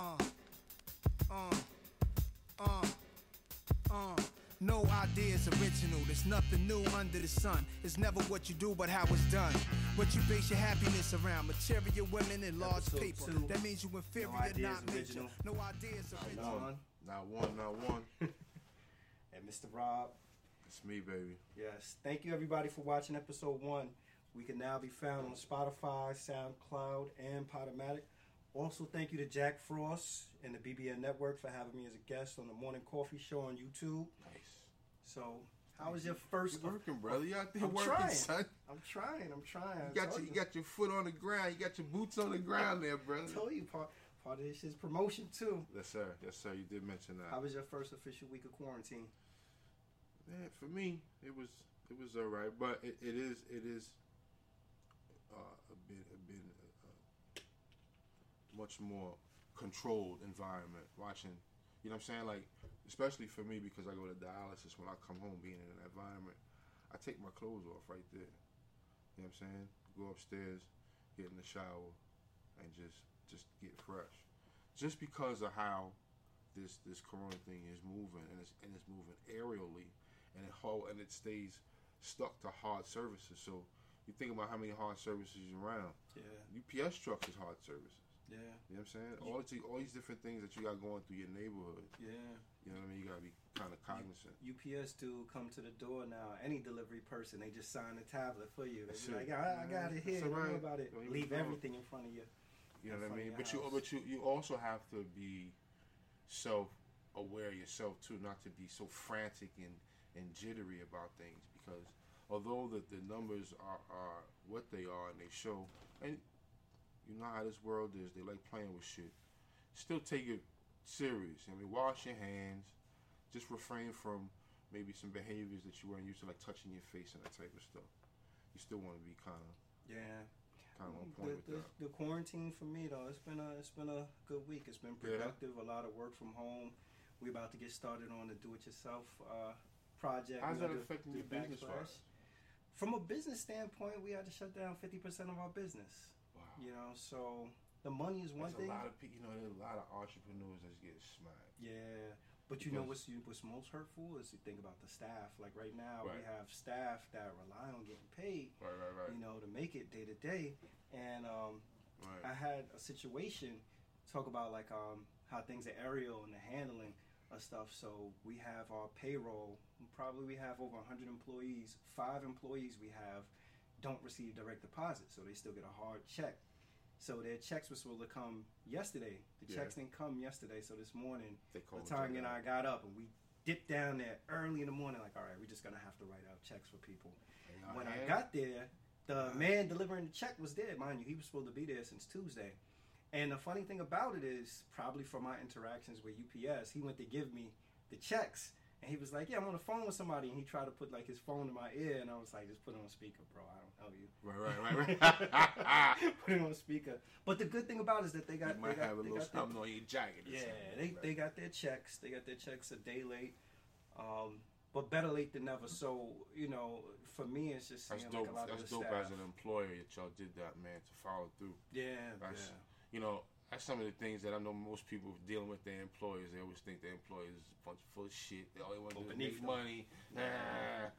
Uh, uh, uh, uh. No idea is original. There's nothing new under the sun. It's never what you do, but how it's done. What you base your happiness around. Material women and large Episode people. two. That means you inferior, No idea not is major. original. No idea is original. One. Not one, not one. And Mr. Rob. it's me, baby. Yes. Thank you everybody for watching episode one. We can now be found on Spotify, SoundCloud, and Podomatic. Also, thank you to Jack Frost and the BBN Network for having me as a guest on the Morning Coffee Show on YouTube. Nice. So, how was your first? You working, brother? You out there I'm working, trying. son? I'm trying. I'm trying. You got your, you got your foot on the ground. You got your boots on the ground there, brother. I told you part part of this is promotion too. Yes, sir. Yes, sir. You did mention that. How was your first official week of quarantine? Man, for me, it was it was all right, but it, it is it is uh, a bit a bit much more controlled environment. Watching, you know what I'm saying? Like, especially for me because I go to dialysis. When I come home, being in an environment, I take my clothes off right there. You know what I'm saying? Go upstairs, get in the shower, and just just get fresh. Just because of how this this corona thing is moving and it's and it's moving aerially and it whole and it stays stuck to hard services. So you think about how many hard services around. Yeah, UPS trucks is hard services. Yeah, You know what I'm saying? All these all these different things that you got going through your neighborhood. yeah. You know what I mean? You gotta be kind of cognizant. UPS do come to the door now. Any delivery person, they just sign a tablet for you. They That's be it. like, I, I got it here. Don't worry alright. about it. Don't Leave everything in front of you. You know what I mean? But you but you you also have to be self aware yourself too, not to be so frantic and, and jittery about things because although the, the numbers are, are what they are and they show and you know how this world is, they like playing with shit. Still take it serious. I mean wash your hands. Just refrain from maybe some behaviors that you weren't used to like touching your face and that type of stuff. You still want to be kind of Yeah. kind of on point The, with the, that. the quarantine for me though, it's been a it's been a good week. It's been Yeah. productive. A lot of work from home. We're about to get started on the do-it-yourself uh, project. How's that affecting your business? From a business standpoint, we had to shut down fifty percent of our business. You know, so the money is one There's thing. a lot of people, you know, there's a lot of entrepreneurs that get smacked. Yeah, but you know what's what's most hurtful is you think about the staff. Like right now, we have staff that rely on getting paid, Right, right, right. you know, to make it day to day. And um, right. I had a situation talk about like um, how things are aerial and the handling of stuff. So we have our payroll. Probably we have over 100 employees. Five employees we have don't receive direct deposit, so they still get a hard check. So their checks were supposed to come yesterday. The Yeah. checks didn't come yesterday. So this morning, Latanya and. I got up and we dipped down there early in the morning. Like, all right, we're just gonna have to write out checks for people. And When I had- got there, the man delivering the check was there. Mind you, he was supposed to be there since Tuesday. And the funny thing about it is, probably from my interactions with UPS, he went to give me the checks. And he was like, "Yeah, I'm on the phone with somebody," and he tried to put like his phone in my ear, and I was like, "Just put it on speaker, bro. I don't know you. Right, right, right, right. put it on speaker." But the good thing about it is that they got you might they got, have a little got their- on your jacket. yeah, something they, like they got their checks. They got their checks a day late. Um, but better late than never. So you know, for me, it's just That's dope. like a lot That's dope staff. as an employer that y'all did that, man, to follow through. yeah, That's yeah. you know, that's some of the things that I know most people dealing with their employers. They always think their employers is a bunch of full of shit. They all they want to do is beneath make them. money. Ah.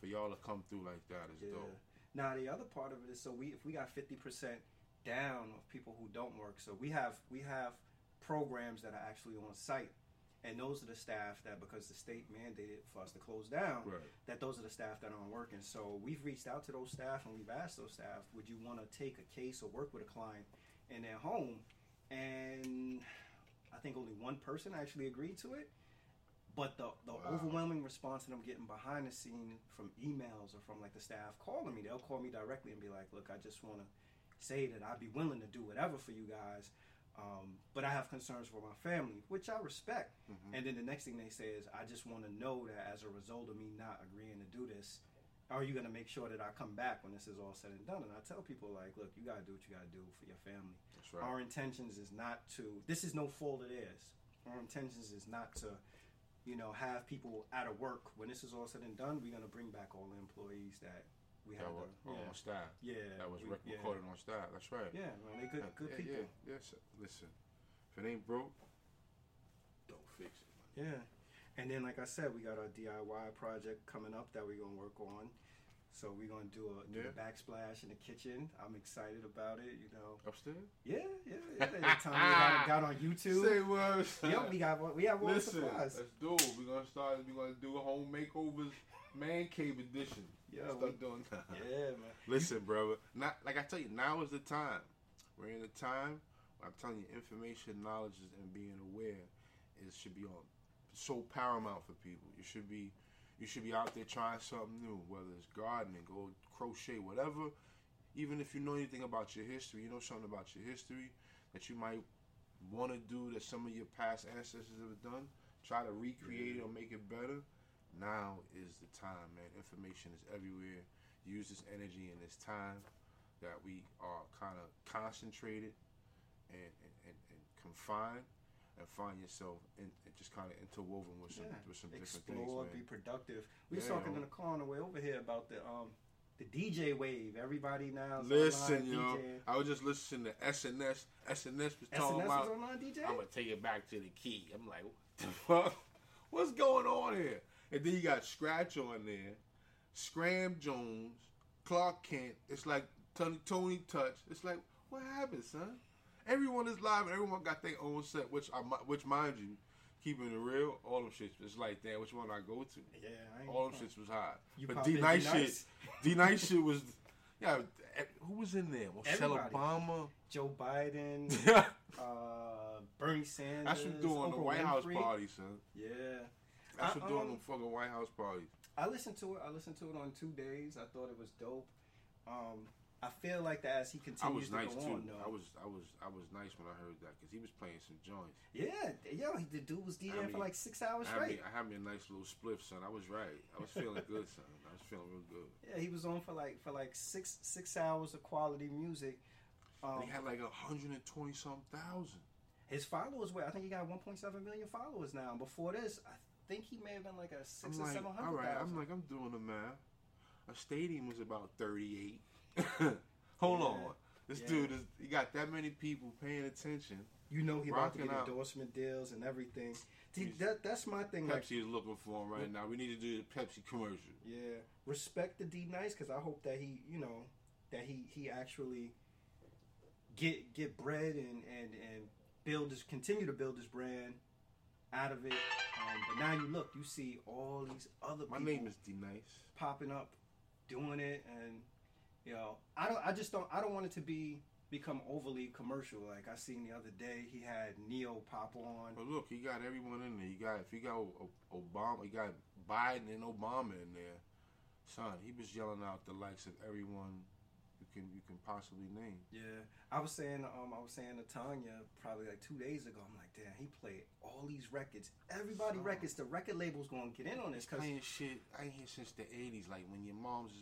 For y'all to come through like that is Yeah. dope. Now the other part of it is so we if we got fifty percent down of people who don't work, so we have we have programs that are actually on site. And those are the staff that, because the state mandated for us to close down, Right. that those are the staff that aren't working. So we've reached out to those staff and we've asked those staff, would you want to take a case or work with a client in their home? And I think only one person actually agreed to it. But the, the Wow. overwhelming response that I'm getting behind the scene from emails or from like the staff calling me, they'll call me directly and be like, "Look, I just want to say that I'd be willing to do whatever for you guys, um, but I have concerns for my family, which I respect." Mm-hmm. And then the next thing they say is, "I just want to know that as a result of me not agreeing to do this, are you going to make sure that I come back when this is all said and done?" And I tell people like, "Look, you got to do what you got to do for your family. That's right. Our intentions is not to. This is no fault of theirs. Our intentions is not to." you know, have people out of work. When this is all said and done, we're gonna bring back all the employees that we That had. were to, yeah. on staff. Yeah, That was we- rec- yeah. recorded on staff. That's right. yeah, man, they good, good yeah, people. Yeah, yes. Listen, If it ain't broke, don't fix it. Man. Yeah. And then, like I said, we got our DIY project coming up that we're gonna work on. So we're gonna do a do Yeah. a backsplash in the kitchen. I'm excited about it. You know. Upstairs. Yeah, yeah. yeah. The time we got, got on YouTube. Say what? Yep, we got one- we have one Listen, supplies. let's do it. We're gonna start. We're gonna do a home makeovers, man cave edition. Yeah, start we- doing that. Yeah, man. Listen, brother. Not like I tell you. Now is the time. We're in a time. I'm telling you, information, knowledge, and being aware is should be on so paramount for people. You should be, you should be out there trying something new. Whether it's gardening, go crochet, whatever. Even if you know anything about your history, you know something about your history that you might want to do that some of your past ancestors have done. Try to recreate it or make it better. Now is the time, man. Information is everywhere. Use this energy and this time that we are kind of concentrated and, and, and, and confined and find yourself in, and just kind of interwoven with some Yeah. with some different things. Explore, be productive. We was Yeah, talking yo. in the car on the way over here about the um the DJ wave. Everybody now is Listen, yo, DJing. I was just listening to SNS. SNS was SNS talking was about. online DJ. I'm gonna take it back to the key. I'm like, what the fuck? What's going on here? And then you got Scratch on there, Scram Jones, Clark Kent. It's like Tony, Tony Touch. It's like, what happened, son? Everyone is live and everyone got their own set, which I, which mind you, keeping it real, all them shits was like, that. which one I go to? yeah, I ain't All them shits was hot. But D Nice shit, D Nice shit was, yeah. Who was in there? Michelle. Obama. Joe Biden, uh, Bernie Sanders. That's what doing the White House party, son. Yeah. That's I, what doing um, them fucking White House parties. I listened to it. I listened to it on two days. I thought it was dope. Um, I feel like that as he I continues was to nice go too. on, though. I was I was I was nice when I heard that because he was playing some joints. Yeah, yo, he, the dude was DJing I for like six hours I straight. I had me a nice little spliff, son. I was right. I was feeling good, son. I was feeling real good. Yeah, he was on for like for like six six hours of quality music. Um, he had like a hundred and twenty some thousand. his followers were I think he got 1.7 million followers now. Before this, I think he may have been like a six I'm or like, seven all hundred right. I'm like, I'm doing the math. A stadium was about thirty eight. Hold Yeah. on, this Yeah. dude is. He got that many people paying attention. You know he about to get out. endorsement deals and everything. See, that that's my thing. Like, Pepsi is looking for him right now. We need to do the Pepsi commercial. yeah, respect the D Nice because I hope that he, you know, that he he actually get get bread and and and build his continue to build his brand out of it. Um, but now you look, you see all these other My people name is D Nice. popping up, doing it, and you know, I don't. I just don't. I don't want it to be become overly commercial. Like I seen the other day, he had Neo pop on. But look, he got everyone in there. You got if you got Obama, he got Biden and Obama in there. Son, he was yelling out the likes of everyone you can you can possibly name. Yeah, I was saying, um, I was saying to Tanya probably like two days ago. I'm like, damn, he played all these records. Everybody Son. records. The record label's gonna get in on this because Playing shit I ain't hear since the '80s. Like when your mom's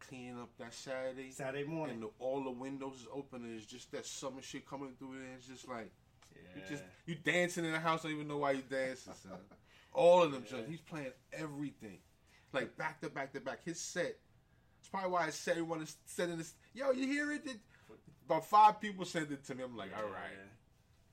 cleaning up that Saturday, Saturday morning. and the, all the windows is open, and it's just that summer shit coming through there. It's just like you yeah. just you dancing in the house, I don't even know why you dancing, son. All of them, Yeah. He's playing everything, like back to back to back. His set. It's probably why I said everyone is sending this. Yo, you hear it? It- About five people sent it to me. I'm like, all right.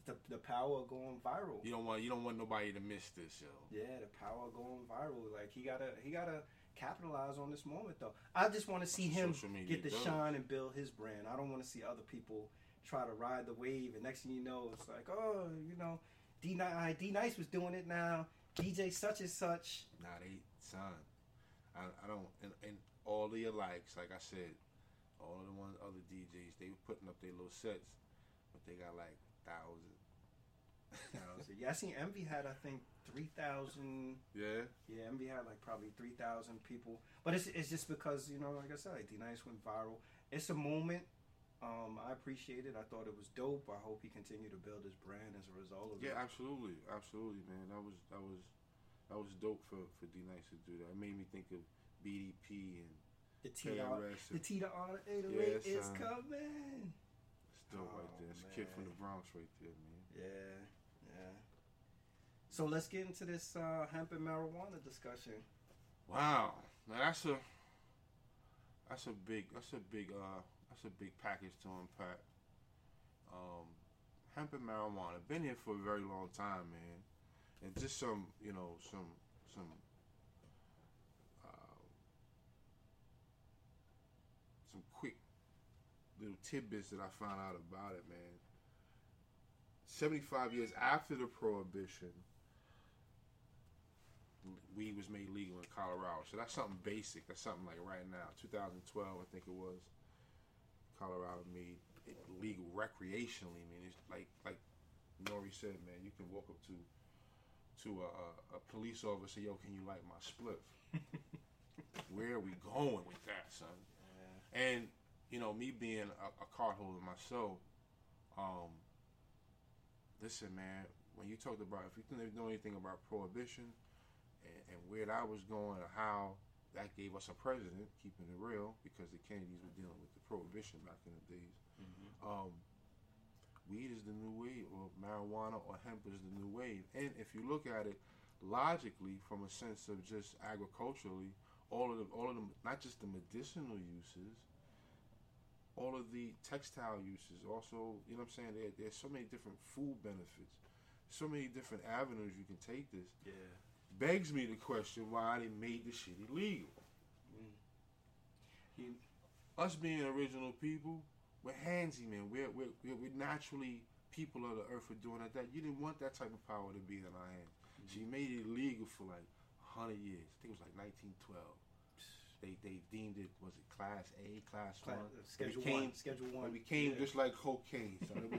The the power of going viral. You don't want you don't want nobody to miss this, yo. Yeah, the power of going viral. Like he gotta he gotta capitalize on this moment though. I just want to see him get the does. shine and build his brand. I don't want to see other people try to ride the wave and next thing you know it's like oh you know D Nice D Nice was doing it now. DJ such and such. Nah, they son. I, I don't and, and all of your likes, like I said, all of the ones other DJs, they were putting up their little sets, but they got like thousand. So yeah, I seen Envy had I think three thousand. Yeah. Yeah, Envy had like probably three thousand people. But it's it's just because you know, like I said, like D Nice went viral. It's a moment. Um, I appreciate it. I thought it was dope. I hope he continued to build his brand as a result of Yeah, it. Yeah, absolutely, absolutely, man. That was that was that was dope for for D Nice to do that. It made me think of BDP and The T to the T to R to A to Yeah, A is coming. It's dope right Oh, there. It's a kid from the Bronx right there, man. Yeah, yeah. So let's get into this uh, hemp and marijuana discussion. Wow, now that's a that's a big that's a big uh that's a big package to unpack. Um, hemp and marijuana been here for a very long time, man, and just some, you know, some some uh, some quick little tidbits that I found out about it, man. Seventy-five years after the prohibition, weed was made legal in Colorado. So that's something basic. That's something like right now, 2012, I think it was. Colorado made it legal recreationally. I mean, it's like like Nori said, man, you can walk up to to a, a, a police officer, yo, can you light my spliff? Where are we going with that, son? Yeah. And you know, me being a, a card holder myself, um, listen, man, when you talked about if you didn't know anything about prohibition and, and where that was going, or how that gave us a president, keeping it real, because the Kennedys were dealing with the prohibition back in the days. Um, weed is the new wave, or marijuana or hemp is the new wave. And if you look at it logically, from a sense of just agriculturally, all of the, all of them, not just the medicinal uses, all of the textile uses, also, you know what I'm saying? There, there's so many different food benefits, so many different avenues you can take this. Yeah. Begs me to question why they made the shit illegal. Mm. You, Us being original people, we're handsy, man. We're, we're, we're, naturally people of the earth for doing that. that. You didn't want that type of power to be in our hands. Mm-hmm. So you made it illegal for like 100 years. I think it was like 1912. They, they deemed it, was it class A, class Cla- 1? uh, Schedule became, one. Schedule one. It became Yeah. just like cocaine. So it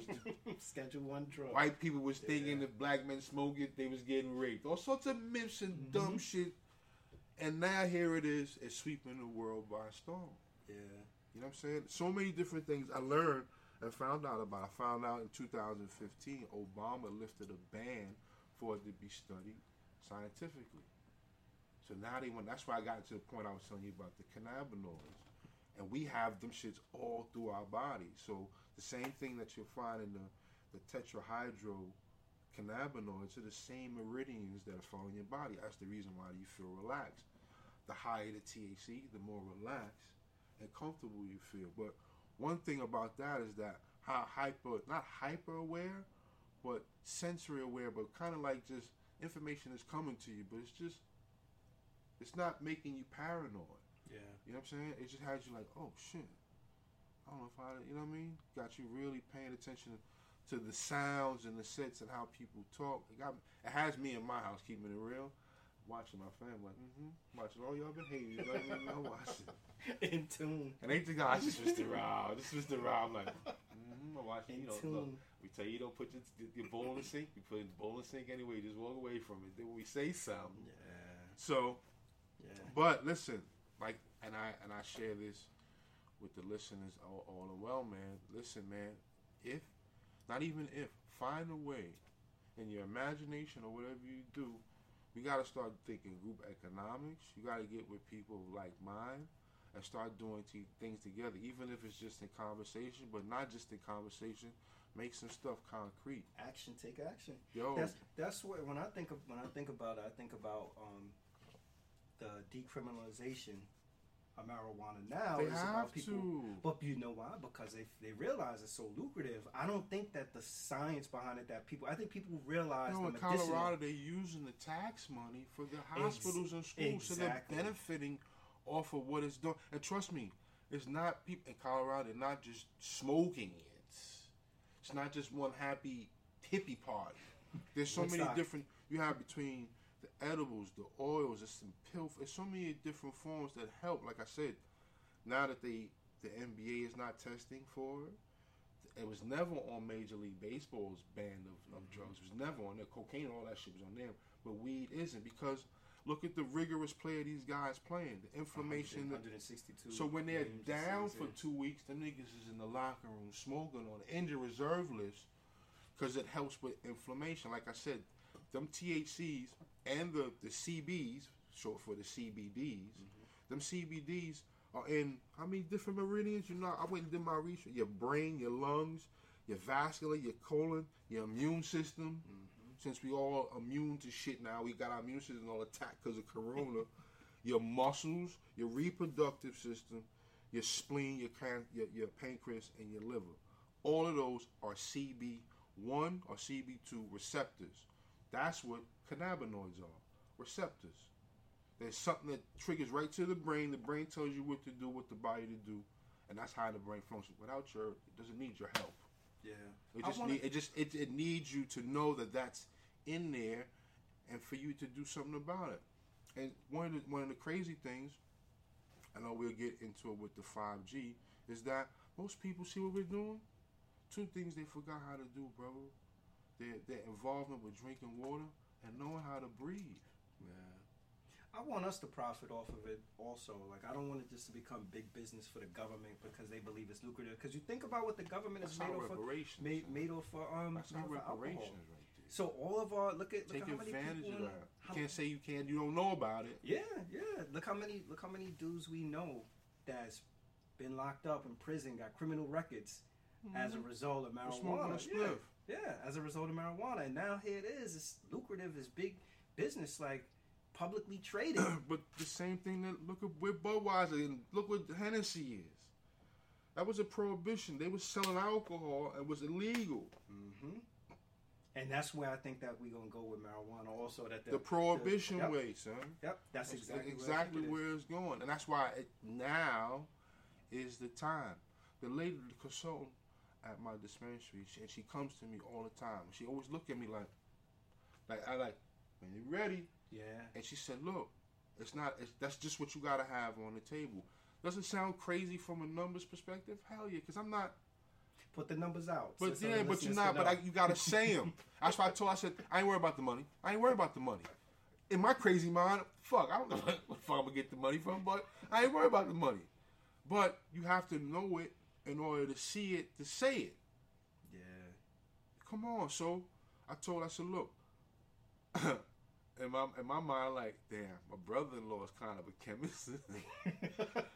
was Schedule one drug. white people was thinking Yeah. if black men smoke it, they was getting raped. All sorts of myths and Mm-hmm. dumb shit. And now here it is, it's sweeping the world by storm. Yeah. You know what I'm saying? So many different things I learned and found out about. I found out in 2015, Obama lifted a ban for it to be studied scientifically. So now they want. That's why I got to the point I was telling you about the cannabinoids, and we have them shits all through our body. So the same thing that you'll find in the the tetrahydro cannabinoids are the same meridians that are following your body. That's the reason why you feel relaxed. The higher the THC, the more relaxed and comfortable you feel. But one thing about that is that how hyper, not hyper aware, but sensory aware, but kind of like just information is coming to you, but it's just, it's not making you paranoid. Yeah. You know what I'm saying? It just has you like, oh shit. I don't know if I, you know what I mean? Got you really paying attention to the sounds and the sets and how people talk. It got, it has me in my house keeping it real. Watching my family, like, mm-hmm, watching all y'all behavior, like, mm, I'm watching. In tune. And they think, oh, this is Mr. Rob. This is Mr. Rob. I'm like, mm-hmm, I'm watching. In You know, tune. look, we tell you, you don't put your, your bowl in the sink. You put it in the bowl in the sink anyway. You just walk away from it. Then we say something. Yeah. So, Yeah. but listen, like, and I and I share this with the listeners all, all the well, man. Listen, man. If, not even if, find a way in your imagination or whatever you do. We got to start thinking group economics. You got to get with people like mind and start doing t- things together, even if it's just in conversation, but not just in conversation. Make some stuff concrete. Action. Take action. Yo, That's that's what when I think of when I think about it, I think about um, the decriminalization of marijuana now. they is have about people. to. But you know why? Because they they realize it's so lucrative. I don't think that the science behind it that people. I think people realize You know, in. Colorado, they're using the tax money for the hospitals and schools, so they're benefiting off of what it's doing. And trust me, it's not people in Colorado. They're not just smoking it. It's not just one happy hippie party. There's so many Woodstock. different. You have between the edibles, the oils, there's some pill. There's so many different forms that help. Like I said, now that they the NBA is not testing for it, it was never on Major League Baseball's ban of, of mm-hmm. drugs. It was never on there. Cocaine, all that shit was on there. But weed isn't because look at the rigorous play of these guys playing. The inflammation. 162. so when they're down for two weeks, them niggas is in the locker room smoking on the injured reserve list because it helps with inflammation. Like I said, them THCs and the, the CBs, short for the CBDs, mm-hmm. them CBDs are in how many different meridians? You know, I went and did my research. Your brain, your lungs, your vascular, your colon, your immune system. Mm-hmm. Since we all immune to shit now, we got our immune system all attacked because of corona. your muscles, your reproductive system, your spleen, your, can- your your pancreas, and your liver. All of those are CB 1 or CB2 receptors. That's what cannabinoids are receptors. There's something that triggers right to the brain. The brain tells you what to do, what the body to do, and that's how the brain functions. Without your, it doesn't need your help. Yeah. It just wanna- need, it just it, it needs you to know that that's in there, and for you to do something about it. And one of the, one of the crazy things, I know we'll get into it with the five G, is that most people see what we're doing. Two things they forgot how to do, bro. Their their involvement with drinking water and knowing how to breathe. Yeah. I want us to profit off of it also. Like, I don't want it just to become big business for the government because they believe it's lucrative. Because you think about what the government is made our off for, reparations. made, made off for, um, That's our for alcohol. reparations right there. So all of our, look at, look Take at how many advantage people, of in- that. how- You can't say you can't. You don't know about it. Yeah, yeah. Look how many look how many dudes we know that's been locked up in prison, got criminal records as a result of They're smoking marijuana. a spliff. Yeah, yeah, as a result of marijuana. And now here it is. It's lucrative, it's big business, like publicly traded. but the same thing that look at with Budweiser and look what Hennessy is. That was a prohibition. They were selling alcohol and it was illegal. hmm And that's where I think that we're gonna go with marijuana. Also, that the, The prohibition yep, way, son. Yep, that's, That's exactly exactly where, I think it is. where it's going, and that's why it, now is the time. The lady, the consultant at my dispensary, she, and she comes to me all the time. She always look at me like, like I like when you ready. Yeah, And she said, "Look, it's not. It's, that's just what you got to have on the table. Doesn't sound crazy from a numbers perspective. Hell yeah, because I'm not. put the numbers out. But so- yeah, but you're not. But I, you got to say them. That's why I told. I said I ain't worried about the money. I ain't worried about the money. In my crazy mind, fuck, I don't know the fuck I'm gonna get the money from, but I ain't worried about the money. But you have to know it in order to see it to say it. yeah, Come on, so I told her, I said, look, in my in my mind, like, damn, my brother-in-law is kind of a chemist.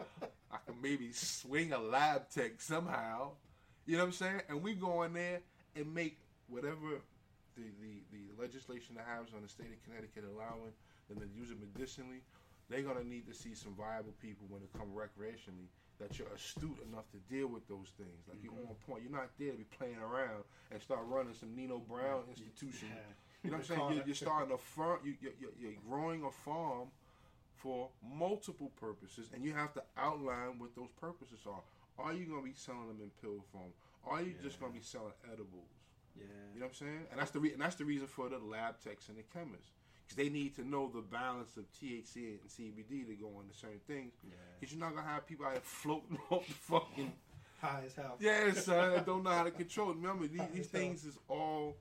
I can maybe swing a lab tech somehow. You know what I'm saying? And we go in there and make whatever the, the, the legislation that has on the state of Connecticut allowing them to use it medicinally. They're gonna need to see some viable people when it come recreationally that you're astute enough to deal with those things. Like you're mm-hmm. on point. You're not there to be playing around and start running some Nino Brown institution. Yeah. You know what I'm saying? You're, you're starting a farm. You, you're, you're- growing a farm for multiple purposes, and you have to outline what those purposes are. Are you going to be selling them in pill form? Are you just going to be selling edibles? yeah. You know what I'm saying? And that's the re- and that's the reason for the lab techs and the chemists because they need to know the balance of THC and CBD to go into certain things. Yeah. Because you're not gonna have people out floating off the fucking High as hell. yeah, son. That don't know how to control. it. Remember, these, these High as hell. things is all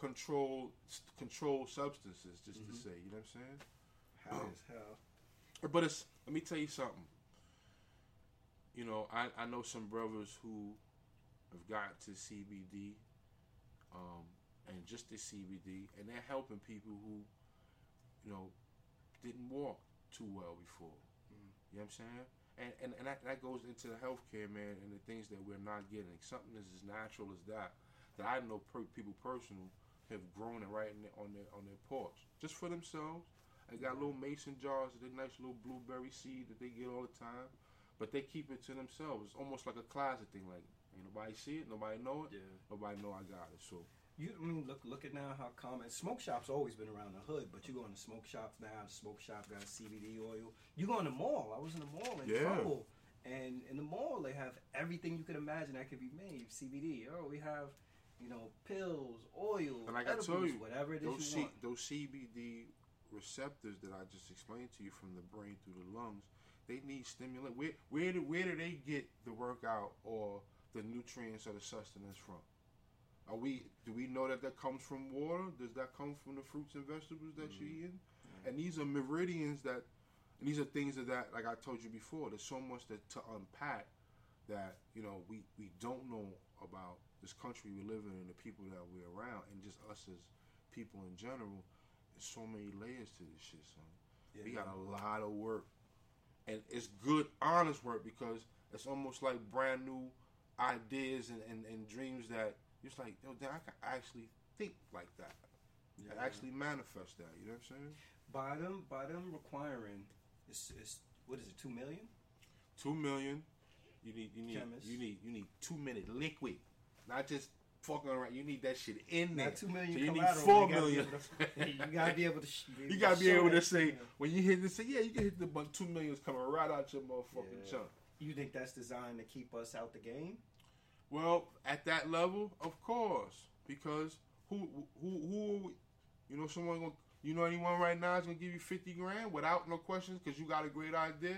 controlled controlled substances. Just to say, you know what I'm saying? High as hell. But it's let me tell you something. You know, I, I know some brothers who have got to CBD, um, and just the CBD, and they're helping people who, you know, didn't walk too well before. You know what I'm saying? And and, and that, that goes into the healthcare, man, and the things that we're not getting. Something as as natural as that, that I know per, people personal have grown it right their, on their on their porch, just for themselves. They got little mason jars, they nice little blueberry seed that they get all the time, but they keep it to themselves. It's almost like a closet thing. Like ain't nobody see it, nobody know it, Yeah. nobody know I got it. So You I mean look look at now how common smoke shops always been around the hood, but you go in the smoke shops now. Smoke shop got CBD oil. You go in the mall. I was in the mall in Yeah. trouble, and in the mall they have everything you could imagine that could be made CBD. Oh, we have you know pills, oil, And like I edibles, told you, whatever it is those you C, want. those CBD receptors that I just explained to you from the brain through the lungs, they need stimulant. Where where do where do they get the workout or the nutrients or the sustenance from? Are we do we know that that comes from water? Does that come from the fruits and vegetables that you're mm. eating? And these are meridians that, and these are things that, that like I told you before. There's so much that to unpack that you know we we don't know about this country we live in and the people that we're around, and just us as people in general. There's so many layers to this shit, son. Yeah. We got a lot of work, and it's good, honest work because it's almost like brand new ideas and, and, and dreams that it's like, yo, damn, I can actually think like that, and Yeah. actually manifest that. You know what I'm saying? by them by them requiring it's, it's what is it two million? Two million. You need you need Chemist. you need you need two minute liquid, not just fucking around. You need that shit in there. Not two million So you need collateral, four you gotta be million. able to- you gotta be able to. sh- You gotta be able to say you know. when you hit this, say yeah, you can hit the button. Two millions coming right out your motherfucking Yeah. chunk. You think that's designed to keep us out the game? Well, at that level, of course, because who who who you know someone gonna you know anyone right now is gonna give you fifty grand without no questions because you got a great idea.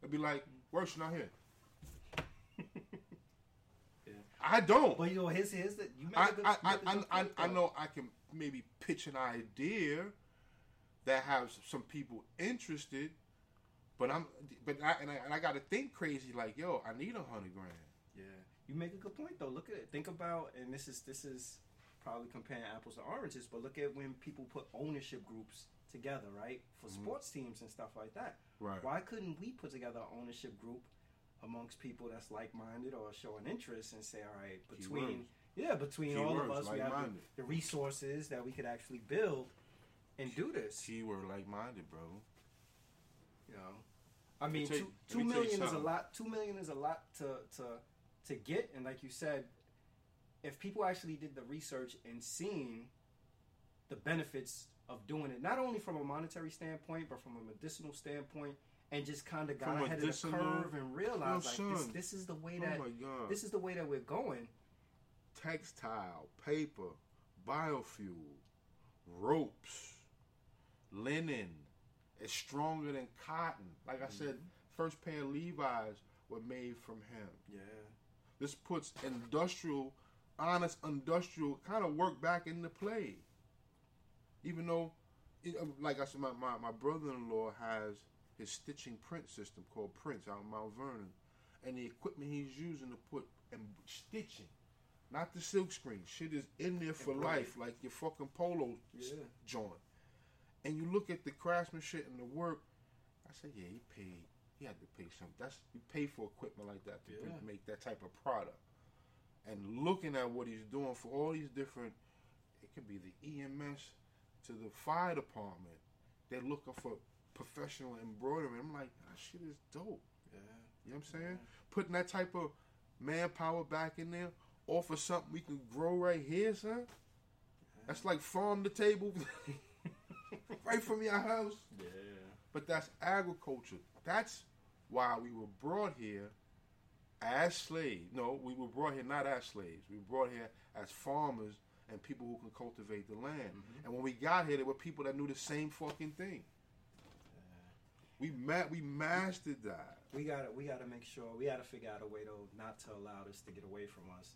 It'd be like worse not here. Yeah. I don't. But you know, here's here's the you make I a good, I, I, make a I, good I, point, I know I can maybe pitch an idea that has some people interested, but I'm but I and I, and I got to think crazy like yo I need a hundred grand. You make a good point though. Look at it. Think about, and this is this is probably comparing apples to oranges, but look at when people put ownership groups together, right, for Mhm. sports teams and stuff like that. Right. Why couldn't we put together an ownership group amongst people that's like-minded or showing interest and say, all right, between Keywords. yeah, between Key all of us, we have the, the resources that we could actually build and do this. Keyword like minded, bro. You know, I mean, two, two million is a lot. Two million is a lot to to to get, and like you said, if people actually did the research and seen the benefits of doing it, not only from a monetary standpoint, but from a medicinal standpoint, and just kind of got From ahead of the curve and realized like this, this is the way Oh that god. this is the way that we're going. textile, paper, biofuel, ropes, linen. It's stronger than cotton. Like I said, mm-hmm. first pair of Levi's were made from hemp. Yeah, This puts industrial, honest industrial kind of work back into play. Even though, um, like I said, my, my, my brother-in-law has his stitching print system called Prince out in Mount Vernon. And the equipment he's using to put and stitching, not the silk screen. Shit is in there for life, like your fucking polo Yeah. joint. And you look at the craftsmanship and the work. I said, yeah, he paid. He had to pay something. That's you pay for equipment like that to Yeah. make that type of product. And looking at what he's doing for all these different, it could be the EMS to the fire department. They're looking for professional embroidery. I'm like, that shit is dope. yeah. You know what I'm saying? Putting that type of manpower back in there, offer something we can grow right here, son. That's like farm the table, right from your house. Yeah. But that's agriculture. That's why we were brought here as slaves. No, we were brought here not as slaves. We were brought here as farmers and people who can cultivate the land. Mm-hmm. And when we got here, there were people that knew the same fucking thing. We ma- we mastered that. we gotta we gotta make sure we gotta figure out a way though not to allow this to get away from us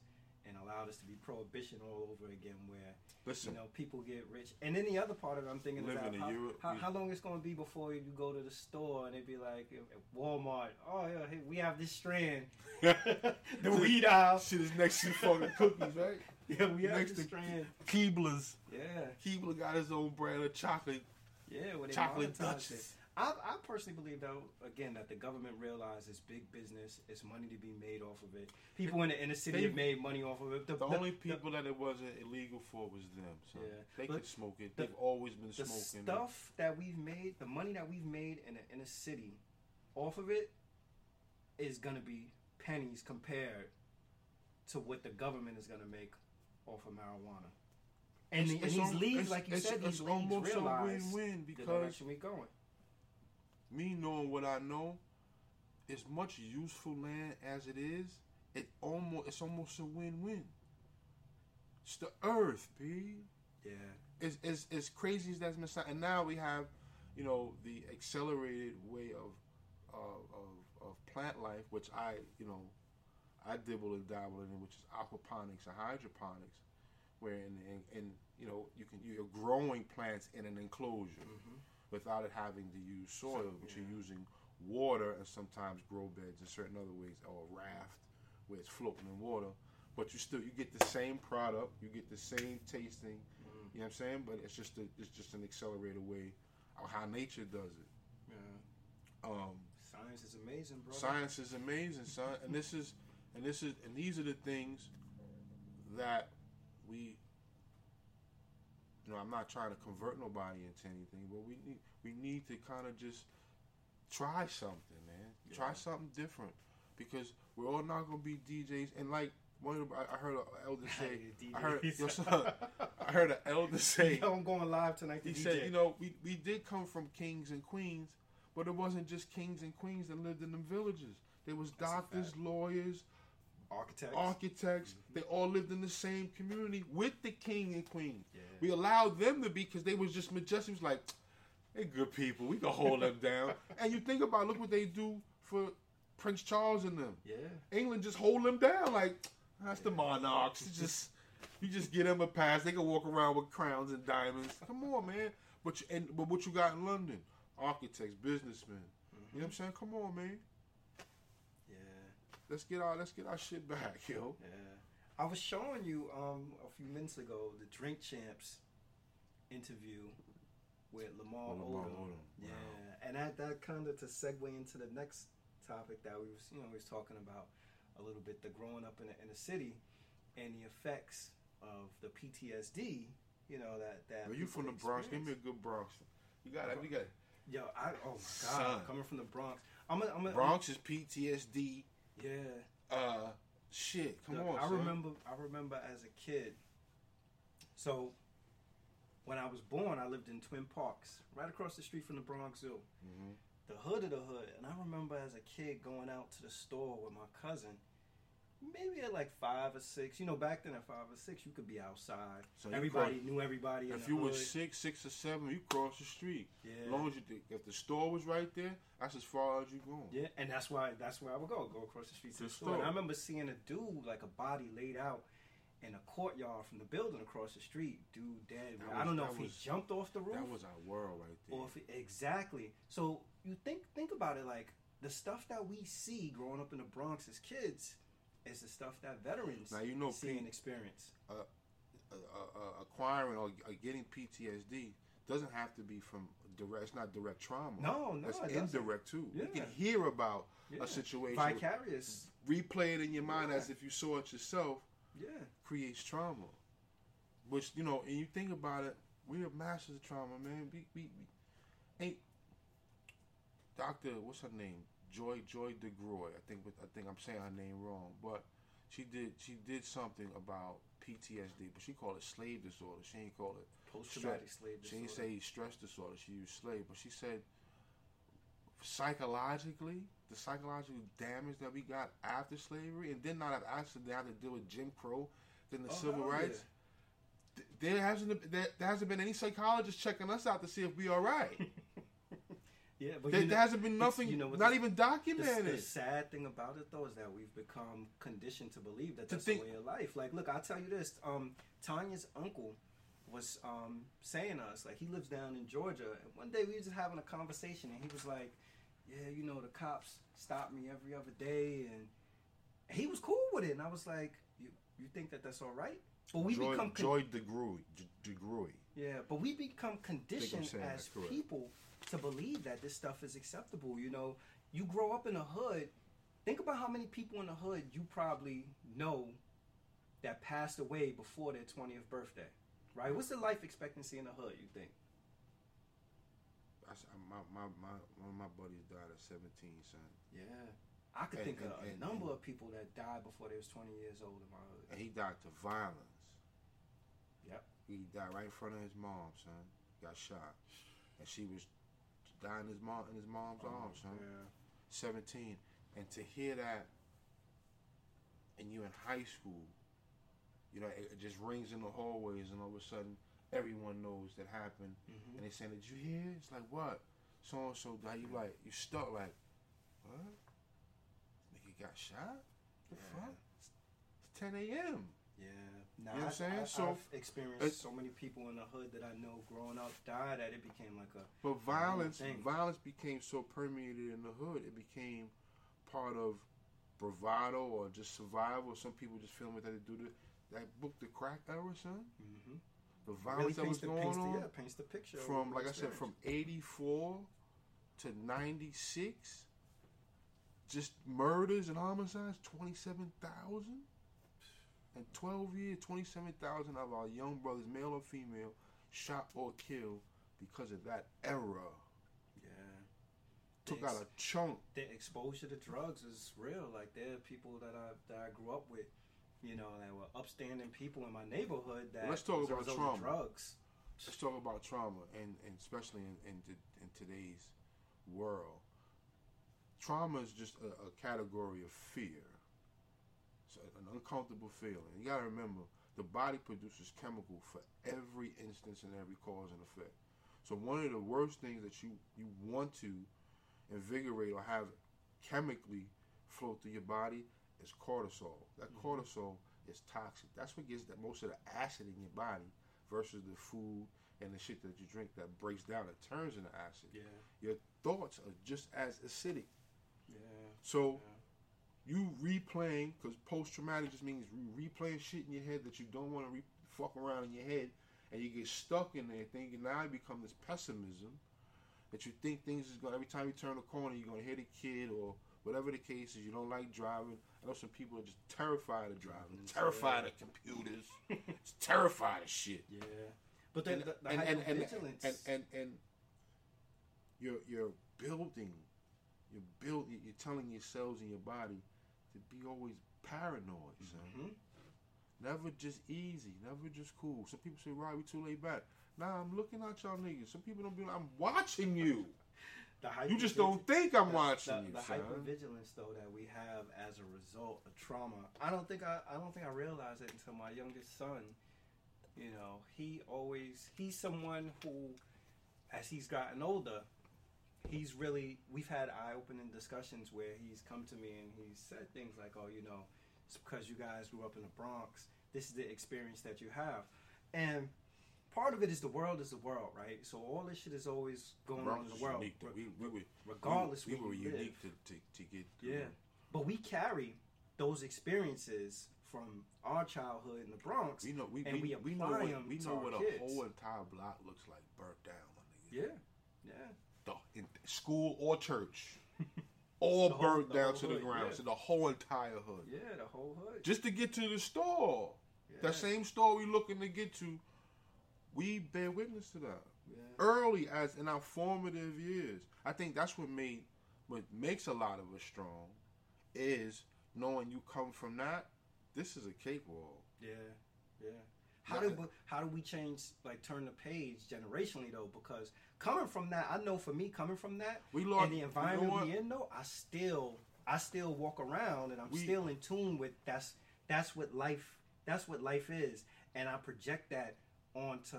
and allow this to be prohibition all over again where Listen, you know people get rich and then the other part of it i'm thinking about how, Europe, how, how long it's going to be before you go to the store and they be like walmart oh yeah hey, we have this strand the weed aisle shit is next to fucking cookies, right? yeah we have next this strand Keebler's. yeah Keebler got his own brand of chocolate. yeah where Chocolate Dutchess. it. I, I personally believe though again that the government realizes big business it's money to be made off of it people in the inner city They- have made money off of it The only people that it wasn't illegal for was them. So Yeah, they but could smoke it. the- They've always been the smoking. stuff that we've made, the money that we've made in the inner city, off of it, is gonna be pennies compared to what the government is gonna make off of marijuana. And, the, and It's these al- leagues, like you it's- said, it's these leagues almost realize win-win the direction we're going. Me knowing what I know, as much useful land as it is, it almost it's almost a win-win. It's the earth, B. Yeah, It's, it's, as crazy as that's been sound. And now we have, you know, the accelerated way of, of, of, of plant life, which I, you know, I dibble and dabble in, which is aquaponics and hydroponics, where in, in, in you know you can you're growing plants in an enclosure mm-hmm. Without it having to use soil, So, but yeah. you're using water and sometimes grow beds and certain other ways, or a raft where it's floating in water. But you still you get the same product, you get the same tasting. You know what I'm saying? But it's just a, it's just an accelerated way of how nature does it. yeah. Um, Science is amazing, bro. Science is amazing, son, and this is and this is and these are the things that we. You know, I'm not trying to convert nobody into anything, but we need we need to kind of just try something, man. Try something different because we're all not gonna be DJs. And like one of the, I, heard an elder say. I heard yo, son, I heard an elder say. Yo, I'm going live tonight. To He DJ. said, you know, we, we did come from kings and queens, but it wasn't just kings and queens that lived in them villages. There was That's doctors, lawyers, architects. architects. Mm-hmm. They all lived in the same community with the king and queen. Yeah. We allowed them to be because they was just majestic. It was like, they good people. We can hold them down. And you think about, it, look what they do for Prince Charles and them. yeah. England just hold them down like that's the monarchs. It's just you just get them a pass. They can walk around with crowns and diamonds. Come on, man. But you, and but what you got in London? Architects, businessmen. You know what I'm mm-hmm. saying? Come on, man. Let's get our let's get our shit back, yo. Yeah. I was showing you um a few minutes ago the Drink Champs interview with Lamar Lamar Odom. Odom. Yeah, Wow. and that that kind of to segue into the next topic that we was you know we was talking about a little bit the growing up in the, in the city and the effects of the PTSD. You know that that. Are you from the Bronx? Give me a good Bronx. You got it. We got it. Yo, I oh my god, Son. coming from the Bronx. I'm a, I'm a, Bronx is PTSD. Yeah. Uh, shit. Come Look, on, I son. remember. I remember as a kid. So, when I was born, I lived in Twin Parks, right across the street from the Bronx Zoo, Mhm. the hood of the hood. And I remember as a kid going out to the store with my cousin. Maybe at like five or six. You know, back then at five or six, you could be outside. So Everybody knew everybody. If you hood. was six, six or seven, you cross the street. yeah. As long as you, if the store was right there, that's as far as you going. Yeah, and that's why that's where I would go, go across the street to the the store. And. I remember seeing a dude like a body laid out in a courtyard from the building across the street. Dude dead. That I don't know if was- he jumped off the roof That was our world right there. or if it, exactly. So you think think about it like the stuff that we see growing up in the Bronx as kids is the stuff that veterans Now, you know, see Pete- and experience. uh, uh, uh, acquiring or uh, getting PTSD doesn't have to be from direct. It's not direct trauma. No, no, it's doesn't. indirect too. You can hear about Yeah. a situation, Vicarious. replay it in your mind Yeah. as if you saw it yourself. Yeah. Creates trauma, which you know, and you think about it, we are masters of trauma, man. We we, we ain't Doctor. What's her name? Joy Joy DeGruy. I think I think I'm saying her name wrong, but she did she did something about PTSD, but she called it slave disorder. She ain't call it Post traumatic slave disorder. didn't say stress disorder. She used slave, but she said psychologically, the psychological damage that we got after slavery, and then not have actually have to deal with Jim Crow, then the Oh, civil rights. th- There hasn't there, there hasn't been any psychologist checking us out to see if we all right. Yeah, but there, you know- there hasn't been nothing, you know, not the- even documented. the sad thing about it though is that we've become conditioned to believe that To that's think- the way of life. Like, look, I'll tell you this. Um, Tanya's uncle was um, saying to us, like, he lives down in Georgia. And one day we were just having a conversation, and he was like, "Yeah, you know, the cops stop me every other day," and he was cool with it. And I was like, "You, you think that that's all right?" But we Joy, become con- Joy DeGruy, DeGruy. yeah, but we become conditioned as that correct. To believe that this stuff is acceptable. You know, you grow up in the hood. Think about how many people in the hood you probably know that passed away before their 20th birthday. Right? What's the life expectancy in the hood, you think? I s- uh, my, my, my, one of my buddies died at 17, son. Yeah. I could And- think and- of a number and- of people that died before they was 20 years old in my hood. And he died to violence. Yep. He died right in front of his mom, son. Got shot. And she was dying in his mom in his mom's arms, son. Yeah. 17. And to hear that and you in high school, you know, it, it just rings in the hallways and all of a sudden everyone knows that happened. Mhm. And they saying, Did you hear? It's like what? So and so died. You like you stuck like, what? Nigga got shot? The Yeah. fuck? It's 10 a.m. Yeah, know what I'm saying? I've, So, I've experienced so many people in the hood that I know growing up died that it became like a But violence, thing. violence became so permeated in the hood. It became part of bravado or just survival. Some people just feeling like they do the, that book, The Crack Era, son. mm-hmm. The really violence that was the, going on the, yeah, paints the picture from, like I said, from '84 to '96. Just murders and homicides, twenty-seven thousand. In 12 years, 27,000 of our young brothers, male or female, shot or killed because of that era. yeah, Took The out a chunk. the exposure to drugs is real. Like there are people that I that I grew up with you know, that were upstanding people in my neighborhood that Let's talk about trauma. drugs. Let's talk about trauma, and, and especially in, in, in today's world. Trauma is just a, a category of fear. It's an uncomfortable feeling. You gotta remember, the body produces chemical for every instance and every cause and effect. So one of the worst things that you, you want to invigorate or have chemically flow through your body is cortisol. That mm-hmm. cortisol is toxic. That's what gives that most of the acid in your body versus the food and the shit that you drink that breaks down and turns into acid. Yeah, Your thoughts are just as acidic. yeah, So you replaying because post traumatic just means replaying shit in your head that you don't want to re- fuck around in your head, and you get stuck in there thinking now you become this pessimism that you think things is going every time you turn a corner you're gonna hit a kid or whatever the case is. You don't like driving. I know some people are just terrified of driving, Mhm. terrified of computers, terrified of shit. yeah. But then And the, the and, and, and, and and and you're you're building, you're build, you're telling your cells in your body to be always paranoid, son. Mhm. Never just easy, never just cool. Some people say, "Right, we too laid back." Nah, I'm looking at y'all niggas. Some people don't be. like, I'm watching you. The You just don't think I'm the- watching the, you, the hypervigilance though that we have as a result of trauma. I don't think I, I don't think I realized it until my youngest son. You know, he always he's someone who, as he's gotten older, he's really we've had eye opening discussions where he's come to me and he's said things like, "Oh, you know, it's because you guys grew up in the Bronx. This is the experience that you have," and. Part of it is the world is the world, right? So all this shit is always going on in the world. unique. We, we were, regardless we, we were unique to, to, to get through. Yeah, but we carry those experiences from our childhood in the Bronx. We know we, And we, we we know what them we know what a kids. whole entire block looks like burnt down, nigga. Yeah, yeah, the, in school or church, all whole- burnt down to the hood, ground. yeah. So the whole entire hood, yeah. The whole hood. just to get to the store. yeah. That same store we looking to get to, we bear witness to that Yeah. early as in our formative years. I think that's what made what makes a lot of us strong is knowing you come from that. This is a cakewalk. Yeah, yeah. How do how do we change like turn the page generationally though? Because coming from that, I know for me coming from that We lost and the environment what? we in though, I still I still walk around and I'm We- still in tune with that's that's what life that's what life is, and I project that onto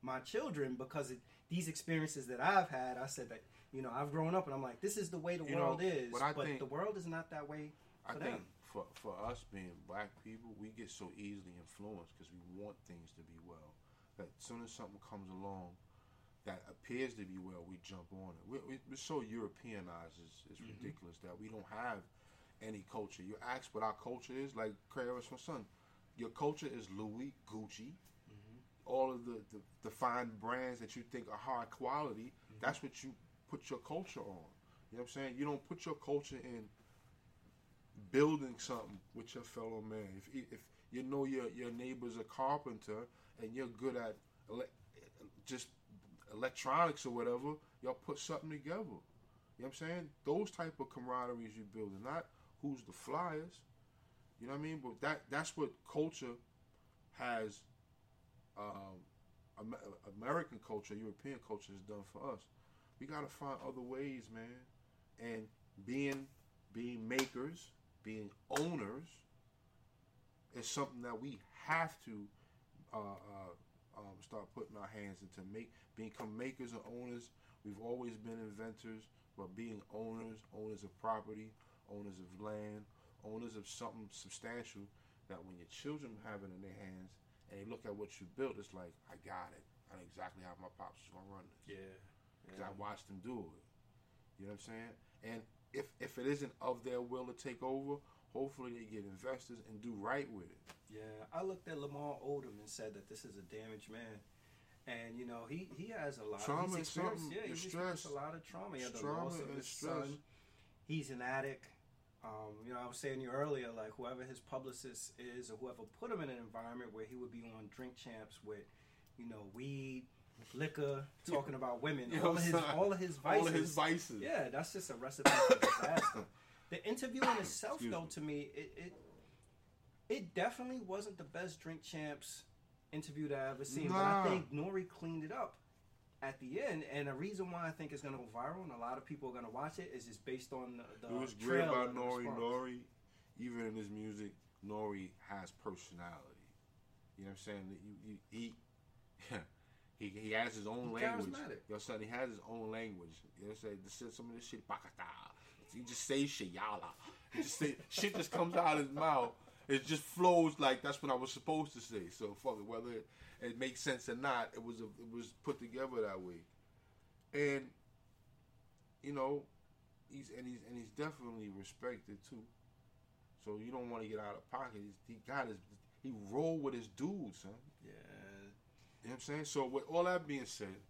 my children because it, these experiences that I've had, I said that you know I've grown up and I'm like this is the way the You know, world is, I but think- the world is not that way I for think them. for for us being black people, we get so easily influenced because we want things to be well. That as soon as something comes along that appears to be well, we jump on it. We're, we- we're so Europeanized, it's, it's Mhm. ridiculous that we don't have any culture. You ask what our culture is, like Craig asked my son. Your culture is Louis, Gucci, Mm-hmm. all of the, the, the fine brands that you think are high quality. Mm-hmm. That's what you put your culture on. You know what I'm saying? You don't put your culture in building something with your fellow man. If if you know your your neighbor's a carpenter and you're good at ele- just electronics or whatever, y'all put something together. You know what I'm saying? Those type of camaraderies you building, not who's the flyers. You know what I mean? But that that's what culture has. Um, American culture, European culture has done for us. We gotta find other ways, man. And being being makers, being owners, is something that we have to uh, uh, um, start putting our hands into. Make become makers and owners. We've always been inventors, but being owners, owners of property, owners of land, owners of something substantial. That when your children have it in their hands and they look at what you built, it's like I got it. I know exactly how my pops is gonna run this Yeah, because I watched them do it. You know what I'm saying? And if if it isn't of their will to take over, hopefully they get investors and do right with it. Yeah, I looked at Lamar Odom and said that this is a damaged man, and you know he he has a lot. Of trauma he's experienced, yeah, he's experienced a lot of trauma. He had the loss of his stress. son. He's an addict. Um, you know, I was saying to you earlier, like whoever his publicist is, or whoever put him in an environment where he would be on Drink Champs with, you know, weed, liquor, talking about women, You know all of his all of his vices. All of his vices. Yeah, that's just a recipe for disaster. The interview in itself, Excuse though, me. to me, it, it it definitely wasn't the best Drink Champs interview that I ever seen. But I think Nori cleaned it up at the end, and the reason why I think it's gonna go viral and a lot of people are gonna watch it is just based on the, the it was great about and the Nori. Nori, even in his music, Nori has personality. You know what I'm saying? That You, you, he, he, he has his own He's language. charismatic. You know what I'm saying? He has his own language. You know what I'm saying? This is some of this shit, bakata. He just say shit, yala. He just say shit just comes out of his mouth. It just flows like that's what I was supposed to say. So fuck it, whether it, it makes sense or not, it was a, it was put together that way. And you know, he's and he's and he's definitely respected too. So you don't want to get out of pocket. He's, he got his he rolled with his dudes, son. Yeah, You know what I'm saying? So with all that being said,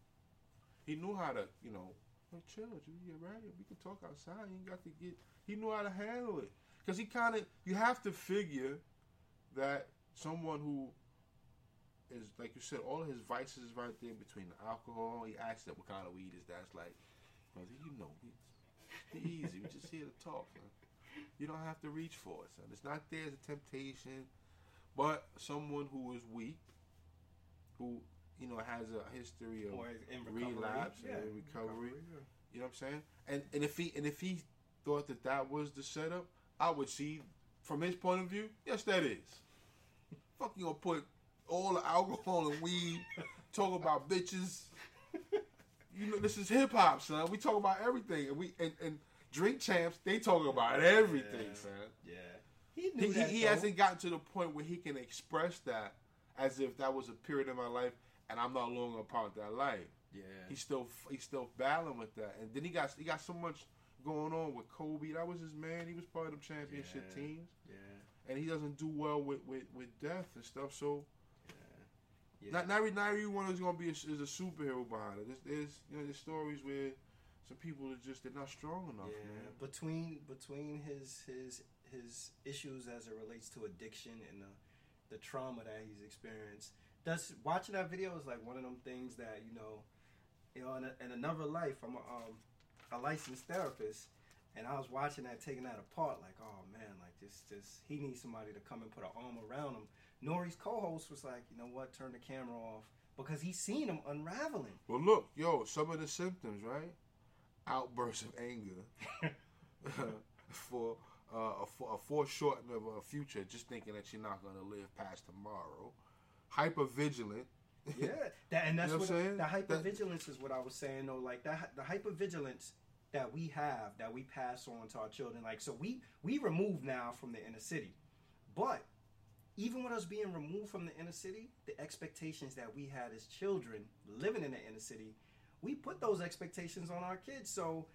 he knew how to, you know, hey, chill, you get ready. We can talk outside. You got to get. He knew how to handle it because he kind of. You have to figure that someone who is like you said, all of his vices right there between the alcohol. He asked that what kind of weed is that? It's like, brother, you know, it's easy. We're just here to talk, man. You don't have to reach for it, son. It's not there as a temptation, but someone who is weak, who you know has a history of recovery. relapse yeah. and recovery. yeah. You know what I'm saying? And and if he and if he thought that that was the setup, I would see from his point of view, yes, that is. Fuck you gonna put all the alcohol and weed, talk about bitches. You know, this is hip hop, son. We talk about everything, and we and, and drink champs. They talk about everything, Yeah. son. Yeah, he knew He, that. he, he hasn't gotten to the point where he can express that as if that was a period in my life, and I'm no longer a part of that life. Yeah, He's still he's still battling with that, and then he got he got so much going on with Kobe. That was his man. He was part of the championship Yeah. teams, yeah, and he doesn't do well with, with, with death and stuff. So yeah. not not, not everyone is gonna be a, is a superhero behind it. There's, there's you know there's stories where some people are just they're not strong enough, yeah. man. Between between his his his issues as it relates to addiction and the the trauma that he's experienced. That's watching that video is like one of them things that you know, you know, in, a, in another life, I'm a, um, a licensed therapist, and I was watching that, taking that apart, like, oh man, like this, this, he needs somebody to come and put an arm around him. Nori's co-host was like, you know what, turn the camera off because he's seen him unraveling. Well, look, yo, some of the symptoms, right? Outbursts of anger for uh, a, for a foreshortening of a future, just thinking that you're not going to live past tomorrow. Hypervigilant. Yeah, that, and that's You know what, what I'm saying? the That- hypervigilance is what I was saying. though. like that, the hypervigilance that we have, that we pass on to our children. Like, so we we remove now from the inner city, but even with us being removed from the inner city, the expectations that we had as children living in the inner city, we put those expectations on our kids. So.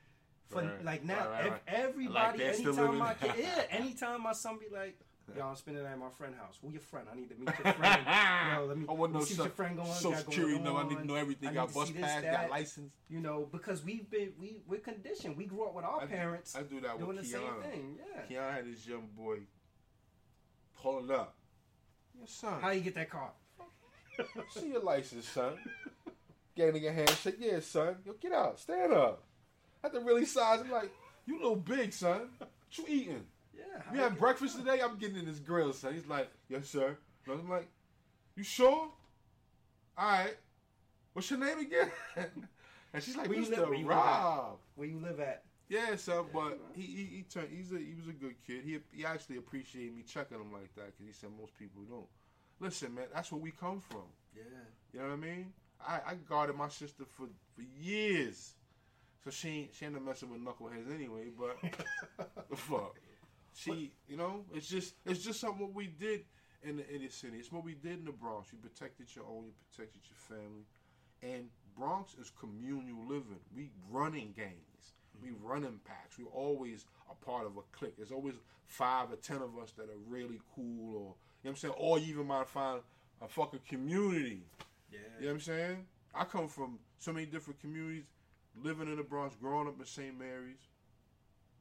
For Right. like now, Right, right, ev- right. everybody, they're anytime my living- kid, yeah, anytime my son be like, "Yo, I'm spending the night at my friend house. Who your friend? I need to meet your friend. Yo, let me, I want me no see your friend going. social security number. I need to know everything. I Got bus pass. Got license. You know, because we've been we we're conditioned. We grew up with our I do- parents I do that doing with the same thing. Yeah. Keanu had this young boy pulling up. Your son. How you get that car? See your license, son. Getting a handshake. Yeah, son. Yo, get out. Stand up. I had to really size him like, you little big, son. What you eating? Yeah. you had breakfast today? I'm getting in this grill, son. He's like, yes, sir. And I'm like, you sure? All right. What's your name again? and she's like, Where you Mr. live- where you live at? Rob. Where you live at? Yeah, son, but he, he he turned he's a he was a good kid. He he actually appreciated me checking him like that because he said most people don't. Listen, man, that's where we come from. Yeah. You know what I mean? I, I guarded my sister for, for years, so she ain't she ain't messing with knuckleheads anyway. But the fuck, she you know it's just it's just something what we did in the inner city. It's what we did in the Bronx. You protected your own, you protected your family, and Bronx is communal living. We running gangs. We mm-hmm. running packs. We're always a part of a clique. There's always five or ten of us that are really cool, or you know what I'm saying. Or you even might find a fucking community. Yeah. You know what I'm saying? I come from so many different communities, living in the Bronx, growing up in St. Mary's.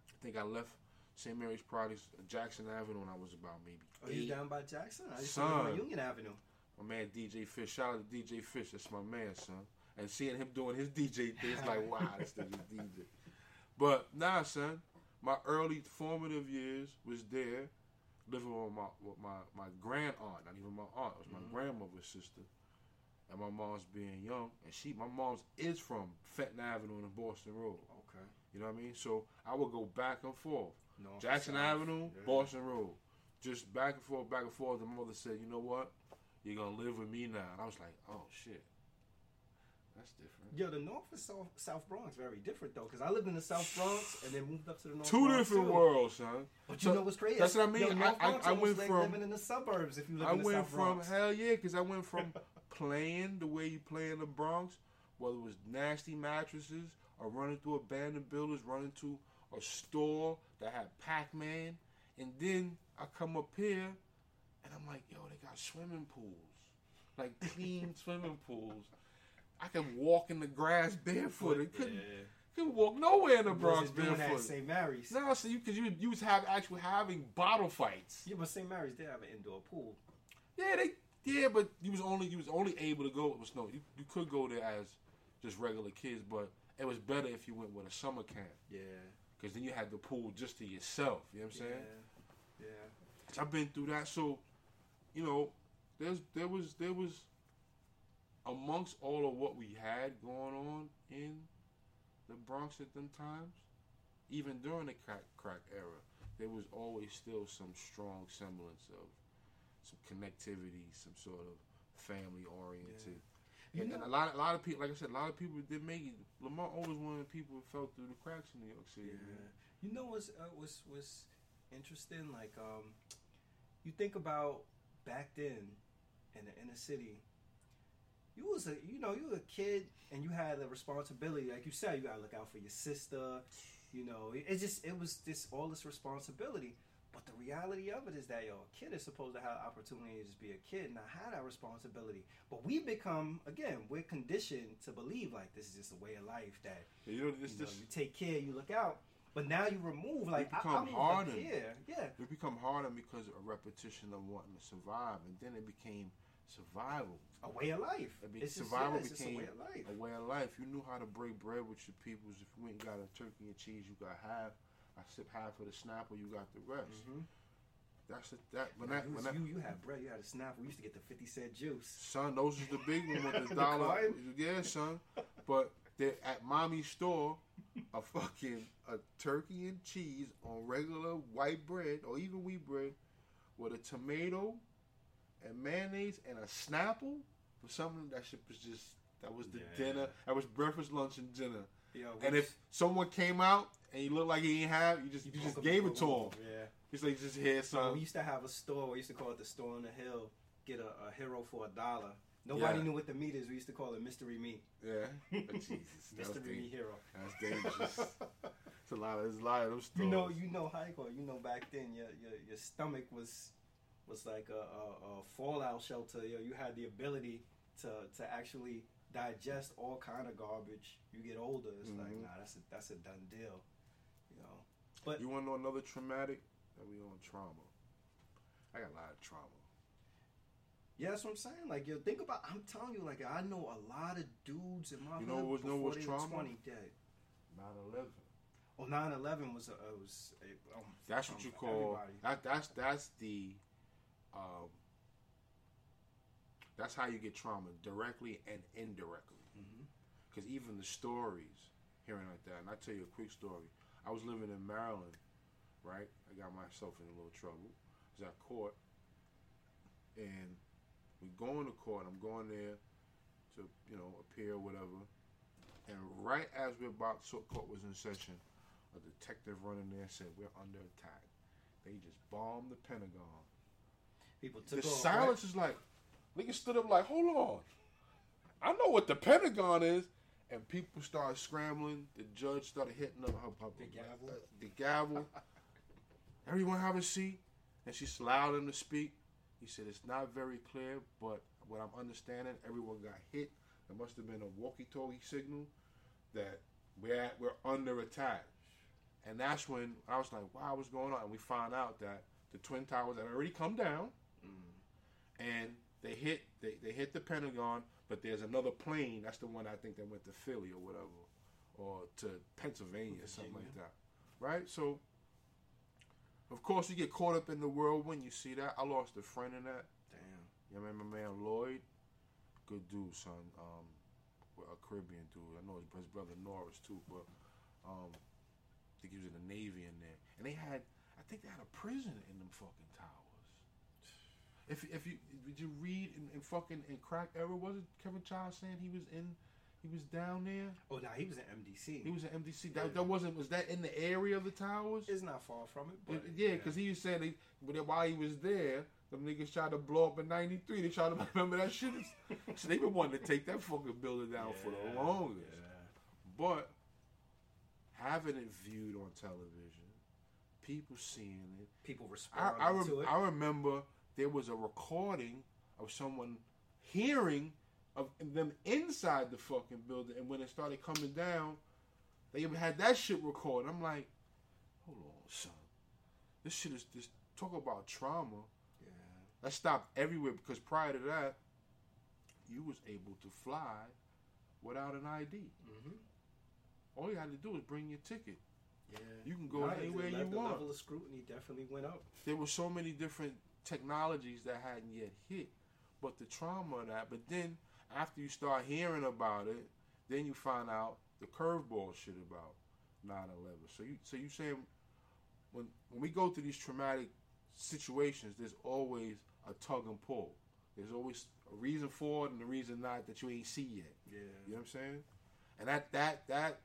I think I left St. Mary's probably Jackson Avenue when I was about maybe Oh, you down by Jackson? I used to live on Union Avenue. My man DJ Fish, shout out to DJ Fish, that's my man, son. And seeing him doing his DJ thing, it's like, wow, this nigga's DJ. But nah, son, my early formative years was there. living with my with my my grand aunt, not even my aunt, it was my Mhm. grandmother's sister, and my mom's being young, and she my mom's is from Fenton Avenue and Boston Road. Okay. You know what I mean? So I would go back and forth. North, Jackson south, Avenue, yeah. Boston Road. Just back and forth, back and forth. The mother said, you know what? You're going to live with me now. And I was like, oh, shit. That's different. Yo, the North and South, South Bronx very different though, because I lived in the South Bronx and then moved up to the North. Two Bronx, different too. worlds, son. But you So, know what's crazy? that's what I mean. Yo, I- North I- Bronx I almost went like from- living in the suburbs if you live I in the went South from, Bronx. hell yeah, because I went from playing the way you play in the Bronx, whether it was nasty mattresses or running through abandoned buildings, running to a store that had Pac Man. And then I come up here and I'm like, yo, they got swimming pools. Like clean swimming pools. I can walk in the grass barefoot. I couldn't, couldn't walk nowhere in the Bronx doing at barefoot. St. Mary's. No, so you because you you was have actually having bottle fights. Yeah, but St. Mary's did have an indoor pool. Yeah, they yeah, but you was only you was only able to go. It was no, you, you could go there as just regular kids, but it was better if you went with a summer camp Yeah. Because then you had the pool just to yourself. You know what I'm saying? Yeah. So I've been through that, so you know, there's there was there was amongst all of what we had going on in the Bronx at them times, even during the crack crack era, there was always still some strong semblance of some connectivity, some sort of family oriented. You And, and a lot, a lot of people, like I said, a lot of people did make it. Lamar always one of the people who fell through the cracks in New York City. Yeah. man. You know what's uh, what's what's interesting? Like, um, you think about back then in the inner city. You was a you know you were a kid and you had a responsibility. Like you said, you gotta look out for your sister. You know, it, it just it was this all this responsibility. But the reality of it is that yo, a kid is supposed to have opportunity to just be a kid, and not have that responsibility. But we become again, we're conditioned to believe like this is just a way of life that You know, you, know, just you take care, you look out. But now you remove like I, become I moved hardened. up here. Yeah, it become harder because of a repetition of wanting to survive, and then it became survival. a way of life. It be, It's just, survival yeah, it's just a way of life. a way of life. You knew how to break bread with your peoples. If you went and got a turkey and cheese, you got half. I sip half of the snapper, you got the rest. Mhm. That's it. That when Nah, that you, when that you you had bread, you had a snap. We used to get the fifty cent juice. son, those is the big one with the The dollar. coin? yeah, son. But at mommy's store, a fucking a turkey and cheese on regular white bread or even wheat bread with a tomato and mayonnaise and a snapple for something that shit was just that was the Yeah. dinner. That was breakfast, lunch, and dinner. Yo, And if someone came out and he looked like he didn't have, you just you, just gave it to him. Yeah. He's like, just here, So we used to have a store. We used to call it the store on the hill. Get a, a hero for a dollar. Nobody Yeah. knew what the meat is. We used to call it mystery meat. Yeah. Oh, Jesus, that was, Mystery meat hero. that's dangerous. It's a lot of there's a lot of them those You know, you know, Heiko, you know, back then your your, your stomach was was like a, a, a fallout shelter. Yo, you had the ability to to actually digest all kind of garbage. You get older, it's like Mhm. nah, that's a that's a done deal. You know, but You want to know another traumatic? That we on trauma. I got a lot of trauma. yeah, that's what I'm saying. Like, yo, think about. I'm telling you, like, I know a lot of dudes in my You know hood what was- know what's they were trauma? 20 dead. 9/11. Oh, 9/11 was a, was a, um, That's um, what you call everybody. that. That's that's the. Um, that's how you get trauma directly and indirectly. Mhm. Because even the stories, hearing like that, and I tell you a quick story. I was living in Maryland, right? I got myself in a little trouble. I was at court, and we going to court. I'm going there to, you know, appear or whatever. And right as we're about, to so court was in session, a detective running there said, "We're under attack." They just bombed the Pentagon. People The took off. silence is like, niggas stood up like, hold on. I know what the Pentagon is. And people started scrambling. The judge started hitting up her, her, The gavel? uh, the gavel. Everyone have a seat. And she allowed him to speak. He said, it's not very clear, but what I'm understanding, everyone got hit. There must have been a walkie-talkie signal that we're at, we're under attack. And that's when I was like, wow, what's going on? And we found out that the Twin Towers had already come down Mm. and they hit they, they hit the Pentagon, but there's another plane. That's the one I think that went to Philly or whatever, or to Pennsylvania, or something like that, right? So Of course, you get caught up in the whirlwind. You see that? I lost a friend in that. Damn. You remember my man Lloyd? Good dude, son. Um, a Caribbean dude. I know his, his brother Norris too, but um, I think he was in the Navy in there. And they had, I think they had a prison in them fucking towers. If if you did you read and, in fucking and crack ever was it Kevin Child saying he was in, he was down there. Oh, now he was in MDC. He was in MDC. Yeah. That, that wasn't was that in the area of the towers? It's not far from it, but yeah, because he was saying they, but while he was there, them niggas tried to blow up in '93. They tried to remember that shit. so they been wanting to take that fucking building down for the longest. yeah. But having it viewed on television, people seeing it. people I I, rem- to it. I remember there was a recording of someone hearing of them inside the fucking building, and when it started coming down, they even had that shit recorded. I'm like, hold on, son, this shit is this talk about trauma. yeah. That stopped everywhere because prior to that, you was able to fly without an ID. Mm-hmm. All you had to do was bring your ticket. Yeah. You can go the- anywhere the, you the want. level of scrutiny definitely went up. There were so many different technologies that hadn't yet hit, but the trauma of that. But then after you start hearing about it, then you find out the curveball shit about 9/11. So you so you saying when when we go through these traumatic situations, there's always a tug and pull. There's always a reason for it and a reason not that you ain't see yet. Yeah. You know what I'm saying? And that that that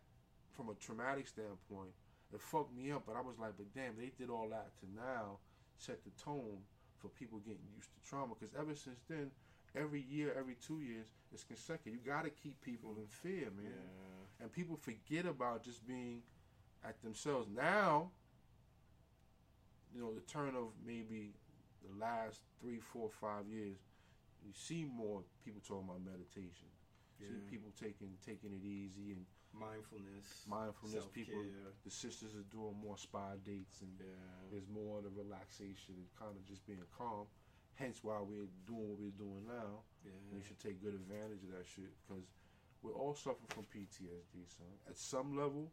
from a traumatic standpoint, it fucked me up. But I was like, but damn, they did all that to now set the tone for people getting used to trauma. Because ever since then, every year, every two years, it's consecutive. You got to keep people in fear, man. Yeah. And people forget about just being at themselves. Now, you know, the turn of maybe the last three, four, five years, you see more people talking about meditation. See people taking taking it easy and Mindfulness. mindfulness. People, the sisters are doing more spa dates and Yeah. there's more of the relaxation and kind of just being calm. Hence why we're doing what we're doing now. Yeah. You should take good advantage of that shit because we're all suffering from PTSD, son. At some level,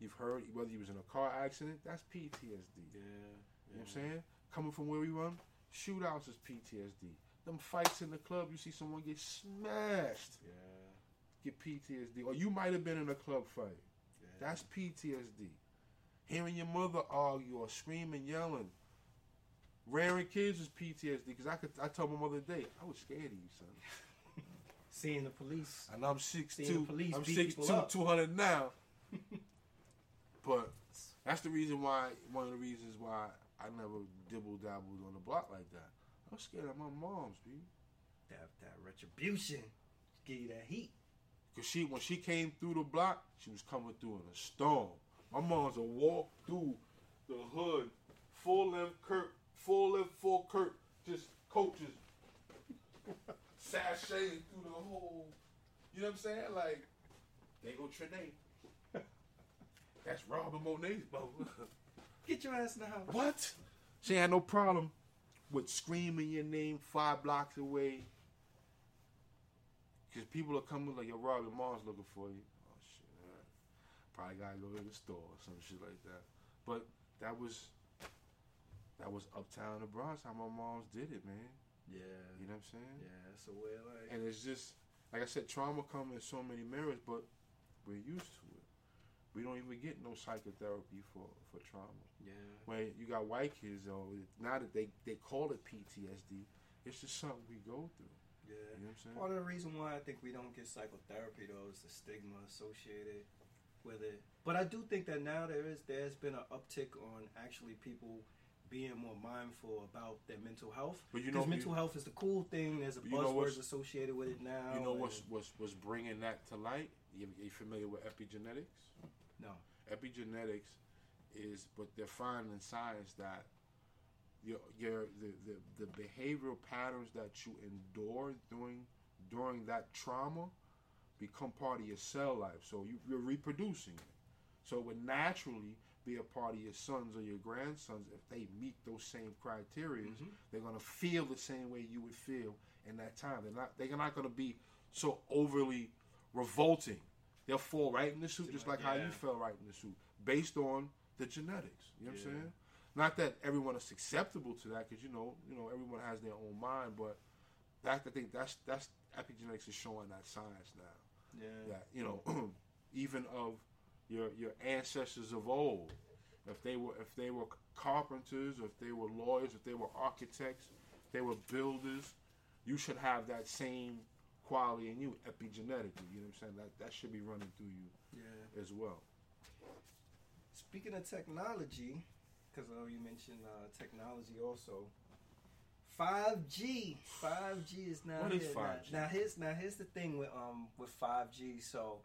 you've heard whether you was in a car accident, that's PTSD. Yeah. You know what I'm saying? Coming from where we run, shootouts is PTSD. Them fights in the club, you see someone get smashed, Yeah. Get PTSD. Or you might have been in a club fight. Yeah. That's PTSD. Hearing your mother argue or screaming, yelling. Rearing kids is PTSD because I could. I told my mother today I was scared of you, son. seeing the police. And I'm six Seeing two. the police I'm beat six people two, up. two hundred now. but that's the reason why. One of the reasons why I never dibble dabbled on the block like that. I was scared of my mom's, B. That that retribution. Give you that heat. Cause she when she came through the block, she was coming through in a storm. My mom's a walk through the hood, full length Kurt, full length full Kurt, just coaches sashaying through the whole. You know what I'm saying? Like, they go Trinae. That's Robin Monet's boat. Get your ass in the house. what? She had no problem with screaming your name five blocks away. Cause people are coming like, yo, Rob, your mom's looking for you. Oh shit, right. Probably gotta go to the store or some shit like that. But that was that was uptown in the Bronx how my moms did it, man. Yeah. You know what I'm saying? Yeah. So we're like. And it's just like I said, trauma comes in so many mirrors, but we're used to it. We don't even get no psychotherapy for, for trauma. yeah. When you got white kids though, now that they, they call it PTSD, it's just something we go through. Yeah. You know what I'm saying? Part of the reason why I think we don't get psychotherapy though is the stigma associated with it. But I do think that now there is there's been an uptick on actually people being more mindful about their mental health. But you Because know- mental health is the cool thing. There's a You buzzwords associated with it now. You know what's what's what's bringing that to light? You, you familiar with epigenetics? no. Epigenetics is, but they're finding science that your your the, the, the behavioral patterns that you endure during during that trauma become part of your cell life. So you, you're reproducing it. So it would naturally be a part of your sons or your grandsons if they meet those same criteria. Mm-hmm. They're gonna feel the same way you would feel in that time. They're not. They're not gonna be so overly revolting. They'll fall right in the suit, just like how you Yeah. fell right in the suit, based on the genetics. You know what I'm saying? Not that everyone is susceptible to that, because you know, you know, everyone has their own mind. But that I think that's that's epigenetics is showing that science now. Yeah. That you know, even of your your ancestors of old, if they were if they were carpenters, if they were lawyers, if they were architects, if they were builders, you should have that same quality in you epigenetically. You know what I'm saying? That that should be running through you Yeah. as well. Speaking of technology, because I know you mentioned uh, technology also. 5G, 5G is now What is here. 5G? Now, now here's now here's the thing with um with 5G. So,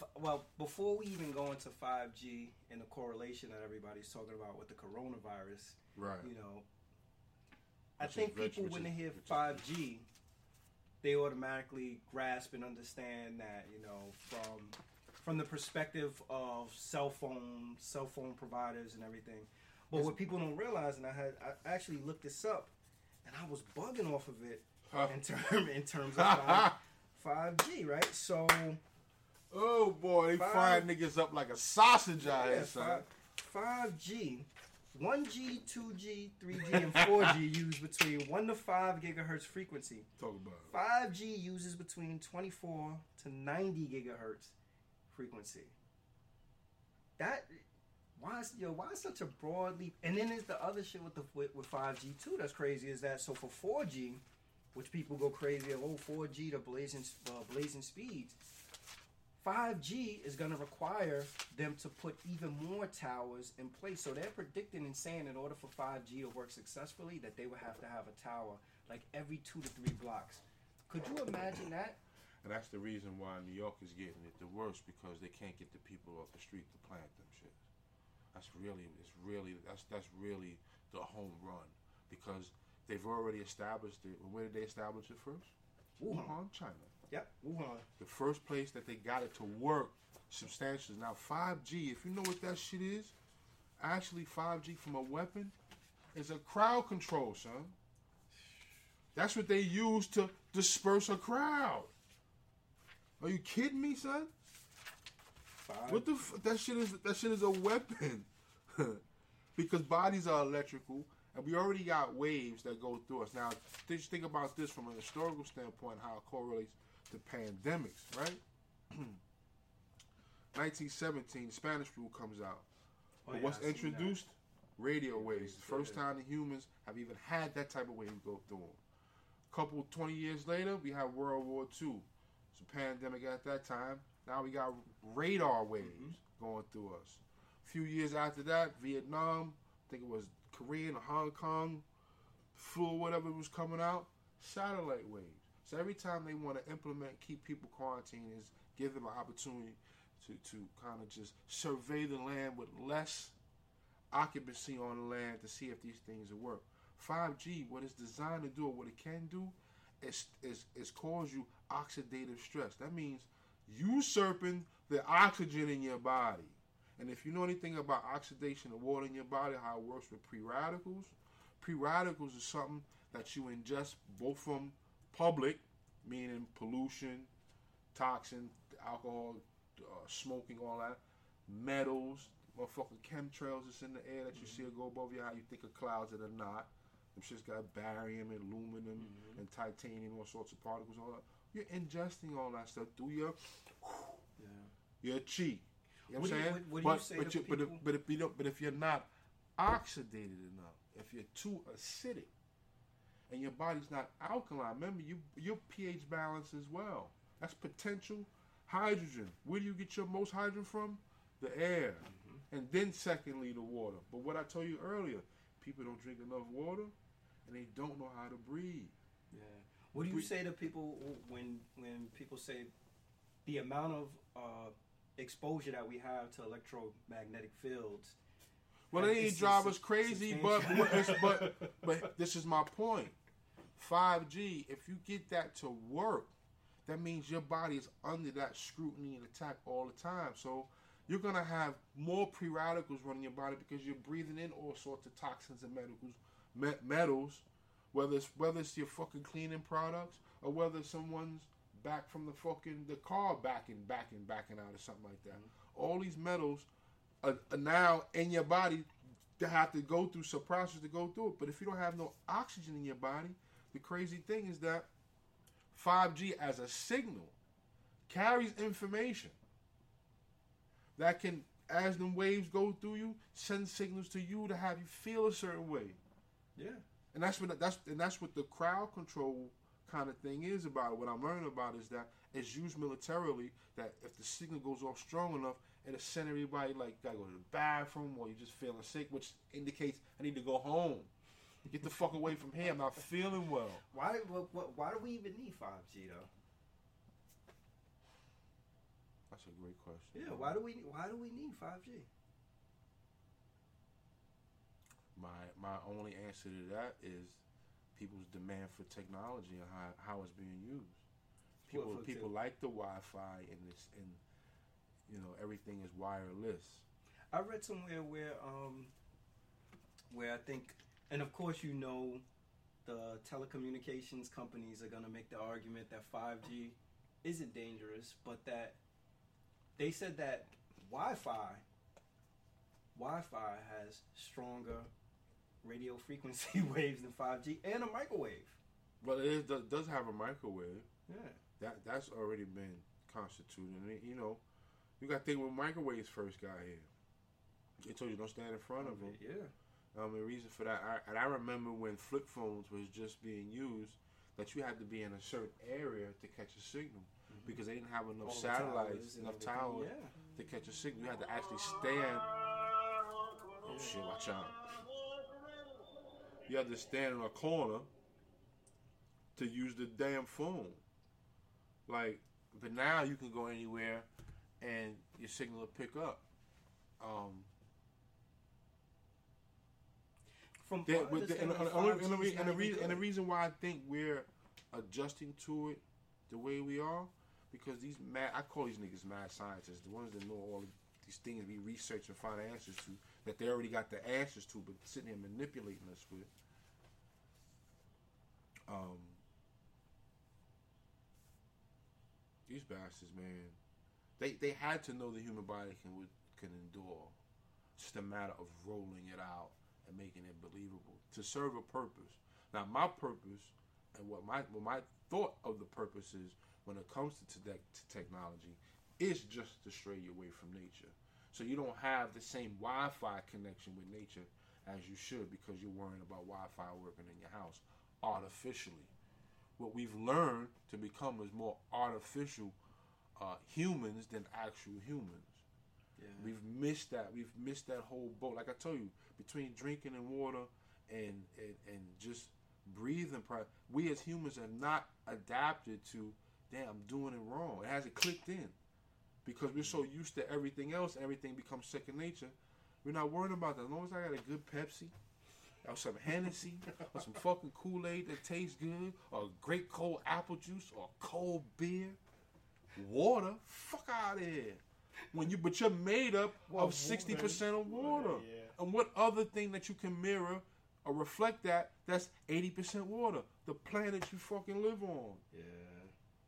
f- well, before we even go into 5G and the correlation that everybody's talking about with the coronavirus, Right. you know, I Which is think people when they hear is- 5G, they automatically grasp and understand that you know from from the perspective of cell phone cell phone providers and everything. But Yes. what people don't realize, and I had I actually looked this up, and I was bugging off of it Huh. in term in terms of five G, right? So Oh boy, they Five- frying niggas up like a sausage yeah, son. five G. 1G, 2G, 3G, and 4G use between 1 to 5 gigahertz frequency. Talk about it. 5G uses between 24 to 90 gigahertz frequency. That why is yo why is such a broad leap? And then there's the other shit with the with, with 5G too. That's crazy. Is that so for 4G, which people go crazy oh 4G to blazing uh, blazing speeds. 5G is going to require them to put even more towers in place. So they're predicting and saying in order for 5G to work successfully that they would have to have a tower like every two to three blocks. Could you imagine that? And that's the reason why New York is getting it the worst because they can't get the people off the street to plant them shit. That's really, it's really, that's that's really the home run because they've already established it. Where did they establish it first? Wuhan. Wuhan, China. Yep, Wuhan. The first place that they got it to work substantially. Now, 5G, if you know what that shit is, actually 5G from a weapon is a crowd control, son. That's what they use to disperse a crowd. Are you kidding me, son? Five. What the f- that shit is that shit is a weapon. because bodies are electrical and we already got waves that go through us. Now, just think about this from an historical standpoint how it correlates to pandemics, right? 1917, Spanish flu comes out. Oh, yeah, what's I seen that. introduced? Radio waves. The first time the humans have even had that type of wave go through them. A couple, 20 years later, we have World War II. It's a pandemic at that time. Now we got radar waves Mm-hmm. going through us. A few years after that, Vietnam, I think it was Korean or Hong Kong, flu, whatever was coming out, satellite waves. So every time they want to implement, keep people quarantined, is give them an opportunity to, to kind of just survey the land with less occupancy on the land to see if these things will work. 5G, what it's designed to do, or what it can do, is is is cause you oxidative stress. That means usurping the oxygen in your body. And if you know anything about oxidation of water in your body, how it works with free radicals, free radicals is something that you ingest both from public, meaning pollution, toxin, alcohol, uh, smoking, all that, metals, motherfucking chemtrails that's in the air that you see go above your eye. You think of clouds that are not. Them shit's got barium and aluminum and titanium, all sorts of particles, all that. You're ingesting all that stuff through your Yeah. your chi. You know What what, I'm saying? what- what but, but, you, but, if, but if you don't, but if you're not oxidated enough, if you're too acidic, and your body's not alkaline, remember you your pH balance as well. That's potential hydrogen. Where do you get your most hydrogen from? The air, Mm-hmm. and then secondly the water. But what I told you earlier, people don't drink enough water, and they don't know how to breathe. Yeah. What do you We- say to people when when people say the amount of uh, exposure that we have to electromagnetic fields? Well, they drive us crazy, but but, but this is my point. 5G, if you get that to work, that means your body is under that scrutiny and attack all the time. So you're gonna have more free radicals running your body because you're breathing in all sorts of toxins and metals, me- metals, whether it's whether it's your fucking cleaning products or whether someone's back from the fucking the car backing, backing, backing out or something like that. All these metals are, uh, now in your body to have to go through some process to go through it. But if you don't have no oxygen in your body, the crazy thing is that 5G as a signal carries information that can, as the waves go through you, send signals to you to have you feel a certain way. Yeah and that's what that's and that's what the crowd control kind of thing is about. What I'm learning about is that it's used militarily. That if the signal goes off strong enough, it'll send everybody like gotta go to the bathroom or you're just feeling sick, which indicates I need to go home. Get the fuck away from here. I'm not feeling well. Why? What, why do we even need 5G though? That's a great question. Yeah. Why do we? Why do we need 5G? My my only answer to that is people's demand for technology and how, how it's being used. People for people like the Wi-Fi and this and you know everything is wireless. I read somewhere where um where I think and of course you know the telecommunications companies are going to make the argument that 5G isn't dangerous but that they said that Wi-Fi Wi-Fi has stronger radio frequency waves than 5G and a microwave. But it is, does, have a microwave. Yeah. That that's already been constituted. And you know, you got to think when microwaves first got here. They told you don't stand in front of them. Yeah. Um, the reason for that, I, and I remember when flip phones was just being used, that you had to be in a certain area to catch a signal because they didn't have enough All satellites, enough towers Yeah. to catch a signal. You had to actually stand. Oh shit! Watch out! You had to stand in a corner to use the damn phone. Like, but now you can go anywhere, and your signal will pick up. Um, From my but the, and, the, and, the- and, the, 5G re- is and, the not re- even and the reason why I think we're adjusting to it the way we are, because these mad, I call these niggas mad scientists, the ones that know all these things we research and find answers to, that they already got the answers to, but sitting here manipulating us with. Um, these bastards, man, they they had to know the human body can can endure. It's just a matter of rolling it out and making it believable to serve a purpose. Now, my purpose and what my what my thought of the purpose is when it comes to, te- to technology is just to stray you away from nature. So you don't have the same Wi-Fi connection with nature as you should because you're worrying about Wi-Fi working in your house artificially. What we've learned to become is more artificial uh, humans than actual humans. Yeah. We've missed that. We've missed that whole boat. Like I told you, between drinking and water and and, and just breathing, we as humans have not adapted to. Damn, I'm doing it wrong. It hasn't clicked in because we're so used to everything else. Everything becomes second nature. We're not worrying about that. As long as I got a good Pepsi, or some Hennessy, or some fucking Kool Aid that tastes good, or great cold apple juice, or cold beer, water. Fuck out of here. When you, but you're made up Well, of sixty percent of water. yeah. And what other thing that you can mirror or reflect that? That's eighty percent water. The planet you fucking live on. Yeah.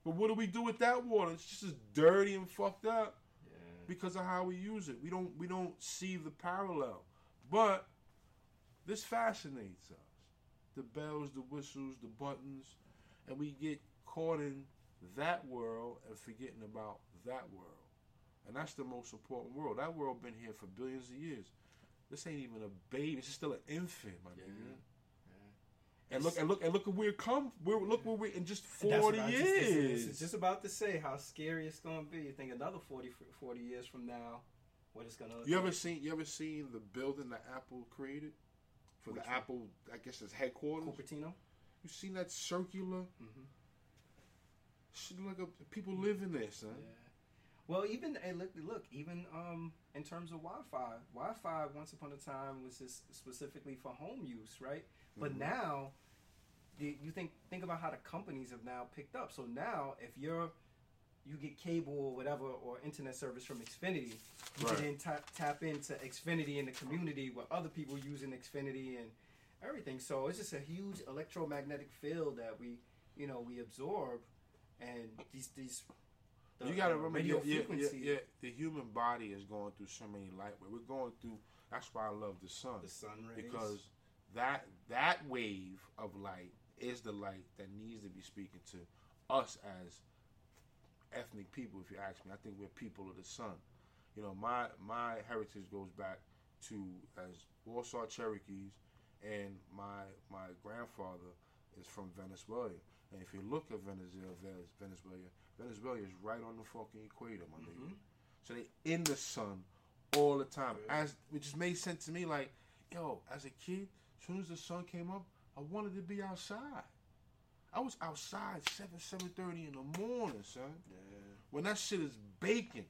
But what do we do with that water? It's just as dirty and fucked up Yeah. because of how we use it. We don't we don't see the parallel. But this fascinates us. The bells, the whistles, the buttons, and we get caught in that world and forgetting about that world. And that's the most important world. That world been here for billions of years. This ain't even a baby. This is still an infant, my Yeah. nigga. And look and look and look at where come. Where look where we're in just forty I just- this is- years. this just about to say how scary it's going to be. You think another 40, 40 years from now, what it's going to look You ever like. seen you ever seen the building that Apple created for Which the one? Apple? I guess it's headquarters. Cupertino? You seen that circular? Mhm. Shit like a, people live in there, son. Yeah. Well, even hey, look, look, even um, in terms of Wi-Fi, Wi-Fi once upon a time was just specifically for home use, right? But Mhm. now, the, you think think about how the companies have now picked up. So now, if you're you get cable or whatever or internet service from Xfinity, you Right. can then tap, tap into Xfinity in the community where other people using Xfinity and everything. So it's just a huge electromagnetic field that we, you know, we absorb, and these these the, you gotta the remember, yeah, yeah, frequency. yeah, yeah, the human body is going through so many light waves. We're going through. That's why I love the sun the sun rays. because that that wave of light is the light that needs to be speaking to us as ethnic people. If you ask me, I think we're people of the sun. You know, my my heritage goes back to as Warsaw Cherokees, and my my grandfather is from Venezuela. And if you look at Venezuela, Venezuela, Venezuela is right on the fucking equator, my nigga. Mhm. So they in the sun all the time. As it just made sense to me, like, yo, as a kid, as soon as the sun came up, I wanted to be outside. I was outside seven, seven thirty in the morning, son. yeah. When that shit is baking.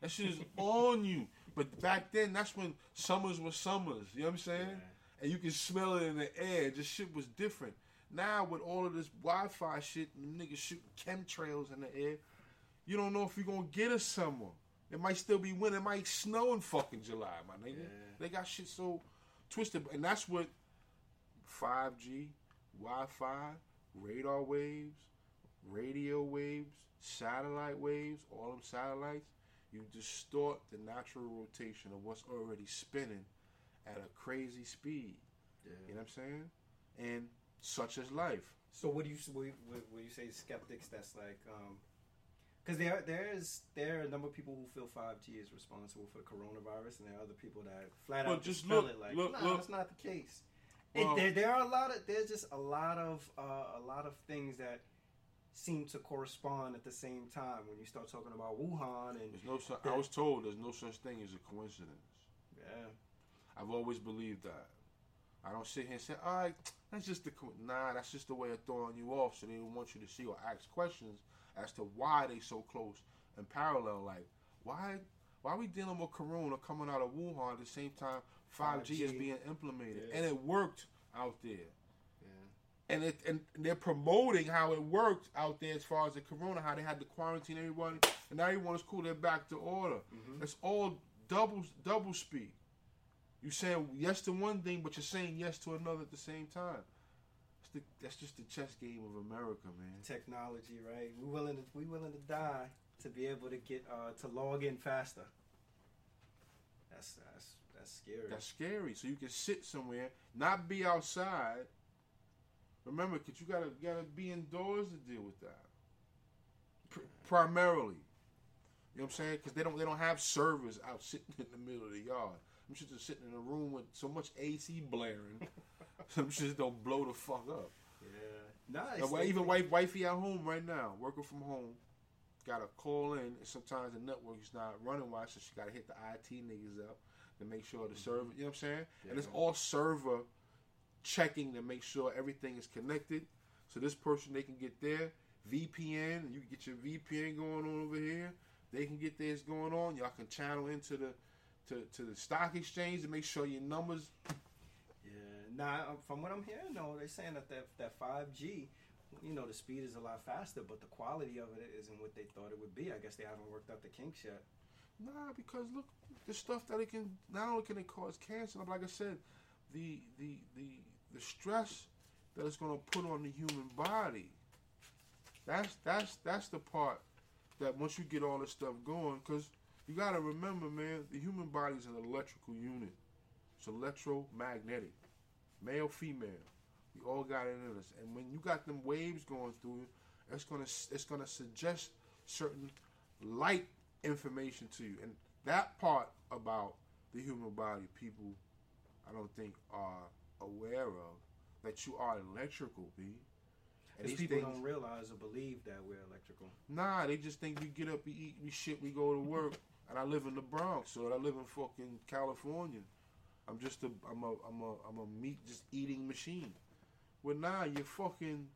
That shit is on you. But back then, that's when summers were summers. You know what I'm saying? Yeah. And you can smell it in the air. Just shit was different. Now with all of this Wi-Fi shit, niggas shooting chemtrails in the air, you don't know if you're gonna get a summer. It might still be winter. It might snow in fucking July, my nigga. Yeah. They got shit so twisted, and that's what 5G, Wi-Fi, radar waves, radio waves, satellite waves, all them satellites, you distort the natural rotation of what's already spinning at a crazy speed. Yeah. You know what I'm saying? And such is life. So what do you what, what, what you say skeptics? That's like um, because there there is there are a number of people who feel five G is responsible for the coronavirus, and there are other people that flat Well, out just dispel look- it like look- no, look. that's not the case. It- there, there are a lot of there's just a lot of uh, a lot of things that seem to correspond at the same time when you start talking about Wuhan and There's no su- I was told there's no such thing as a coincidence. yeah I've always believed that. I don't sit here and say, all right, that's just the, co-" nah, that's just the way of throwing you off so they don't want you to see or ask questions as to why they so close and parallel. Like, why why are we dealing with Corona coming out of Wuhan at the same time 5G, is 5G. being implemented? Yeah. And it worked out there. yeah And it and they're promoting how it worked out there as far as the corona, how they had to quarantine everybody, and now everyone is cool. They're back to order. Mhm. It's all double double speed. You saying yes to one thing, but you're saying yes to another at the same time. That's, the, that's just the chess game of America, man. technology right we willing to we willing to die to be able to get uh, to log in faster. That's that's that's scary. That's scary. So you can sit somewhere, not be outside. Remember, cause you gotta you gotta be indoors to deal with that. Pr- primarily, you know what I'm saying? Because they don't they don't have servers out sitting in the middle of the yard. I'm just sitting in a room with so much AC blaring. Some shit don't blow the fuck up. yeah. nice. And even wife, wifey at home right now, working from home, got to call in. And sometimes the network is not running well, so she got to hit the IT niggas up to make sure the server. You know what I'm saying? And it's all server checking to make sure everything is connected. So this person they can get their VPN, you can get your VPN going on over here. They can get theirs going on. Y'all can channel into the to, to the stock exchange to make sure your numbers. Yeah. Nah, um, from what I'm hearing, though, they're saying that that that 5G, you know, the speed is a lot faster, but the quality of it isn't what they thought it would be. I guess they haven't worked out the kinks yet. Nah, because look, the stuff that it can not only can it cause cancer, but like I said, the the the the stress that it's going to put on the human body. That's that's that's the part that once you get all this stuff going, because you got to remember, man, the human body is an electrical unit. It's electromagnetic, male, female. We all got it in us, and when you got them waves going through, it's gonna it's gonna suggest certain light information to you. And that part about the human body, people, I don't think are aware of that you are electrical, B. And these people things, don't realize or believe that we're electrical. nah, they just think we get up, we eat, we shit, we go to work. and I live in the Bronx, or I live in fucking California. I'm just a, I'm a, I'm a, I'm a meat just eating machine. Well, nah, you're fucking,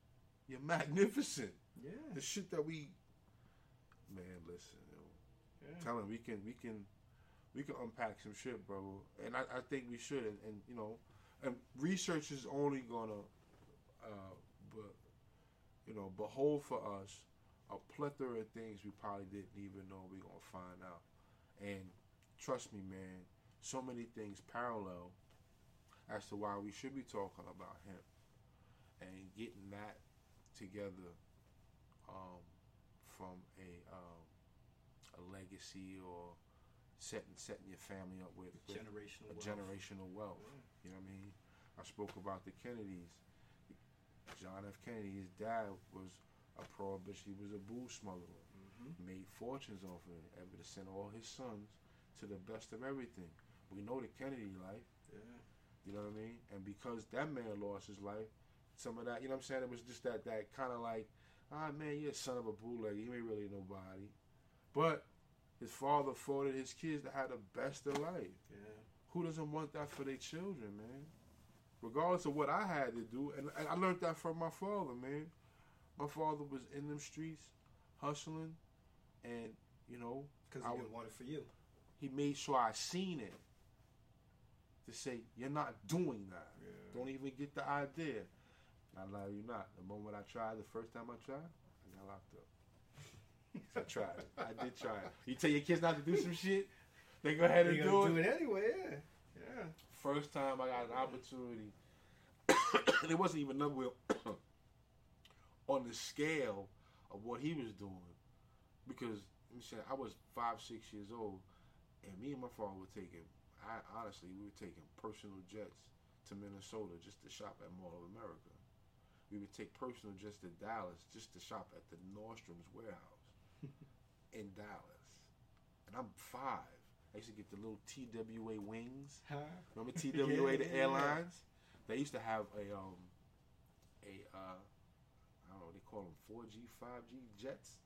you're magnificent. Yeah. The shit that we, man, listen. Yeah. Tell him we can we can we can unpack some shit, bro. And I, I think we should. And, and you know, and research is only gonna, uh, but you know, behold for us a plethora of things we probably didn't even know we gonna find out. And trust me, man, so many things parallel as to why we should be talking about him and getting that together um, from a um, a legacy or setting setting your family up with, with Generational. a wealth. generational wealth. Yeah. You know what I mean? I spoke about the Kennedys. John F. Kennedy, his dad was a prohibition. He was a booze smuggler. Mhm. Made fortunes off of it. Ever to send all his sons to the best of everything. We know the Kennedy life. Yeah. You know what I mean? And because that man lost his life, some of that, you know what I'm saying? It was just that that kind of like, ah man, you're a son of a bootlegger. You ain't really nobody. But his father afforded his kids to have the best of life. Yeah. Who doesn't want that for their children, man? Regardless of what I had to do, and and I learned that from my father, man. My father was in them streets, hustling, and you know Because I he would- didn't want it for you. he made sure I seen it. To say you're not doing that. Yeah. Don't even get the idea. I lie you not. The moment I tried, the first time I tried, I got locked up. I tried. I did try. You tell your kids not to do some shit, they go ahead and do it. do it anyway. Yeah. Yeah. First time I got an opportunity, and it wasn't even number on the scale of what he was doing, because let me say I was five, six years old, and me and my father were taking. I honestly, we were taking personal jets to Minnesota just to shop at Mall of America. We would take personal jets to Dallas just to shop at the Nordstrom's warehouse in Dallas, and I'm five. I used to get the little TWA wings. Huh? Remember Yeah, TWA, the yeah, yeah. airlines? They used to have a um a uh I don't know, they call them 4G, 5G jets.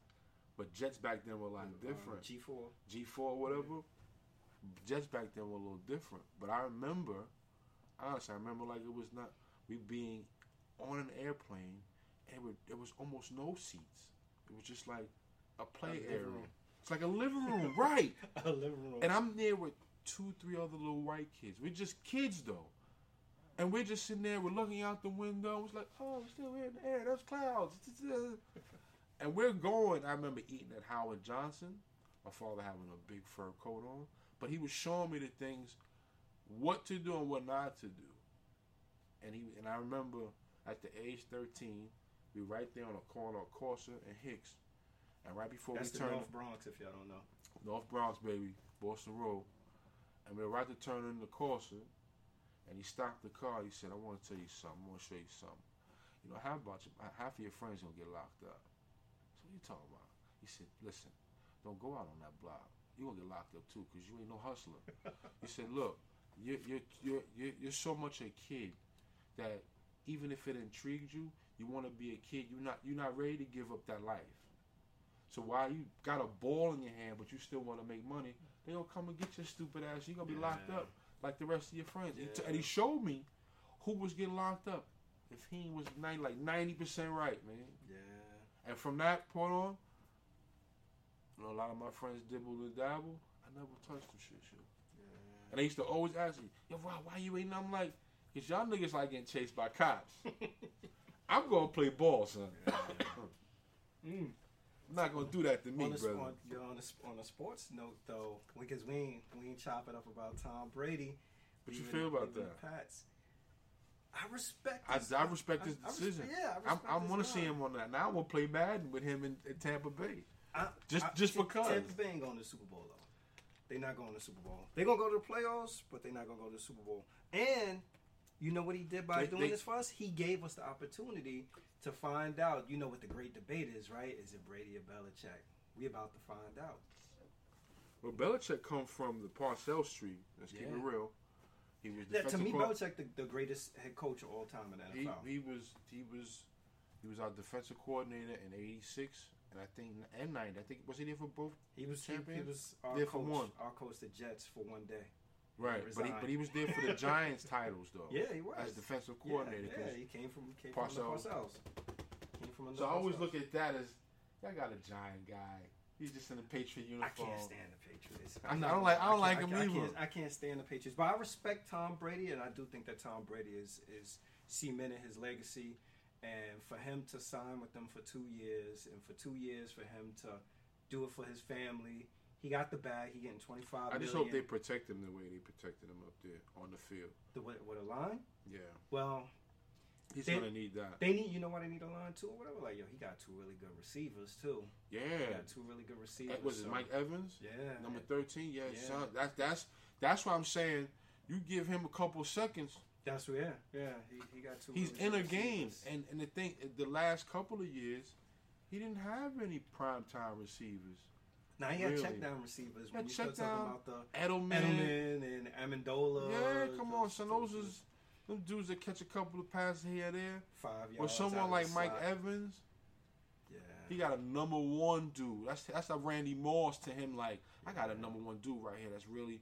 But jets back then were like different. G four. G4 whatever. Jets back then were a little different. But I remember honestly, I remember like it was not we being on an airplane and it, it was almost no seats. It was just like a play living area. room. It's like a living room, right? A living room. And I'm there with two, three other little white kids. We're just kids though. And we're just sitting there, we're looking out the window. It's like, oh, we're still in the air. There's clouds. And we're going. I remember eating at Howard Johnson. My father having a big fur coat on. But he was showing me the things, what to do and what not to do. And he and I remember at the age 13, we were right there on the corner of Corsa and Hicks. And right before That's we the turned North Bronx, if y'all don't know. North Bronx, baby, Boston Road. And we were right to turn in the Corsa, and he stopped the car. He said, "I want to tell you something. I want to show you something. You know, how about you? Half of your friends gonna get locked up. So what are you talking about?" He said, "Listen, don't go out on that block. You gonna get locked up too, cause you ain't no hustler." he said, "Look, you're you're you're you're, you're so much a kid that even if it intrigued you, you want to be a kid. You're not you're not ready to give up that life." So while you got a ball in your hand, but you still want to make money, they gonna come and get your stupid ass. You gonna be locked up like the rest of your friends. He t- and he showed me who was getting locked up. If he was 90, like ninety percent right, man. Yeah. And from that point on, you know, a lot of my friends dibble and dabble. I never touched the shit, shit. Yeah. And they used to always ask me, "Yo, Rob, why you ain't?" I'm like, "Cause y'all niggas like getting chased by cops. I'm gonna play ball, son. Mm. Not gonna do that to me, on, the, brother." on, you on, a sports note, though, because we ain't we ain't chopping up about Tom Brady. What you feel about that? Pats. I respect. I, I respect his I- I decision. yeah, I I'm, I his want to see him on that. Now I to play Madden with him in, in Tampa Bay. I, Just- I- just because. Tampa Bay ain't going to the Super Bowl though. They're not going to the Super Bowl. They're gonna go to the playoffs, but they're not gonna go to the Super Bowl. And you know what he did by They- doing they- this for us? He gave us the opportunity to find out. You know what the great debate is, right? Is it Brady or Belichick? We about to find out. Well, Belichick come from the Parcells Street. Let's keep it real. He was Yeah, to me, co- Belichick the, the greatest head coach of all time in the he, NFL. he was he was he was our defensive coordinator in '86 and I think and '90. I think was he there for both? He was he, he was our There coach. for one. Our coach, the Jets, for one day. Right, but he, but he was there for the Giants titles though. Yeah, he was as defensive Yeah, coordinator. Yeah, 'cause- he came from came from the Parcells. Parcells. Came from So I always look at that as y'all got a giant guy. He's just in a Patriot uniform. I can't stand the Patriots. I don't like- I don't like can't- him I either. can't, I can't stand the Patriots, but I respect Tom Brady, and I do think that Tom Brady is is cementing his legacy. And for him to sign with them for two years, and for two years for him to do it for his family, he got the bag. He getting twenty five. I just hope they protect him the way they protected him up there on the field. the with, with a line. Yeah. Well, He's They- gonna need that. They need, you know why they need a line too, or whatever. Like, yo, he got two really good receivers too. He Yeah. got two really good receivers. Was it Mike Evans? Yeah. Number thirteen. Yeah, Yeah. son. That's that's that's why I'm saying you give him a couple seconds. That's what, yeah, yeah. He, he got two. He's in a game, and and the thing, the last couple of years, he didn't have any primetime receivers. Now he had really. check down receivers. Yeah, When you check start talking down. about the Edelman, Edelman and Amendola. yeah, come on, son. Those those is them dudes that catch a couple of passes here or there. five yards. Or someone like Mike slot. Evans, Yeah. he got a number one dude. That's that's a Randy Moss to him. Like I got a number one dude right here. That's really.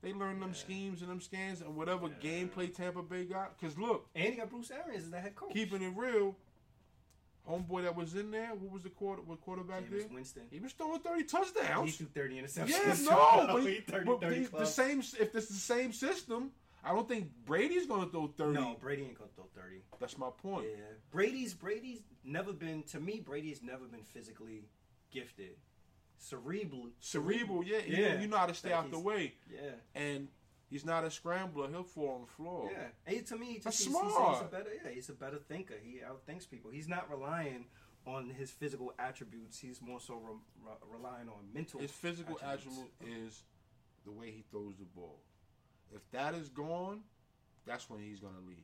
They learn them Yeah. schemes and them scans and whatever Yeah. gameplay Tampa Bay got. Cause look, And he got Bruce Arians as the head coach. keeping it real, homeboy that was in there, what was the quarter, what quarterback Jameis there? Winston. He was throwing thirty touchdowns. He threw 30 interceptions. Yeah, no, but, he he, 30, but 30 the, same. If it's the same system, I don't think Brady's gonna throw thirty. No, Brady ain't gonna throw 30. That's my point. Yeah. Brady's Brady's never been to me, Brady's never been physically gifted. Cerebral Cerebral, yeah, you, Yeah. know, you know how to stay Like out the way, Yeah. and he's not a scrambler. He'll fall on the floor. Yeah, and to me, he just, That's he's, he's, he's a better. Yeah, he's a better thinker. He outthinks people. He's not relying on his physical attributes. He's more so re- re- relying on mental. His physical attributes. attribute is the way he throws the ball. If that is gone, that's when he's gonna leave.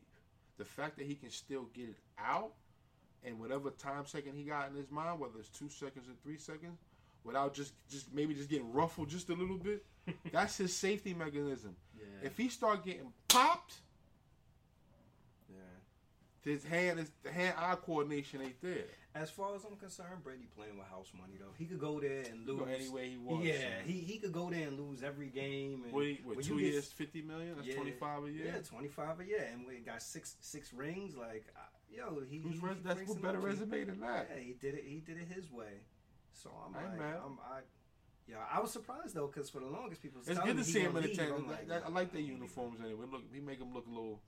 The fact that he can still get it out, and whatever time second he got in his mind, whether it's two seconds or three seconds, without just just maybe just getting ruffled just a little bit, that's his safety mechanism. Yeah, If he start getting popped, yeah. his hand is the hand eye coordination ain't there. As far as I'm concerned, Brady playing with house money though. He could go there and lose Go any way he wants. Yeah, he, he could go there and lose every game. And he- what, two you get- years, fifty million? That's Yeah. twenty five a year. Yeah, twenty five a year, and we got six six rings. Like, uh, yo, he. Who's he that's what better resume than that? Yeah, he did it. He did it his way. So I'm I like. I'm, I, yeah, I was surprised though, because for the longest people, It's good to see him in the tank. I'm I, like, I like their uniforms anyway. Look, he make him look a little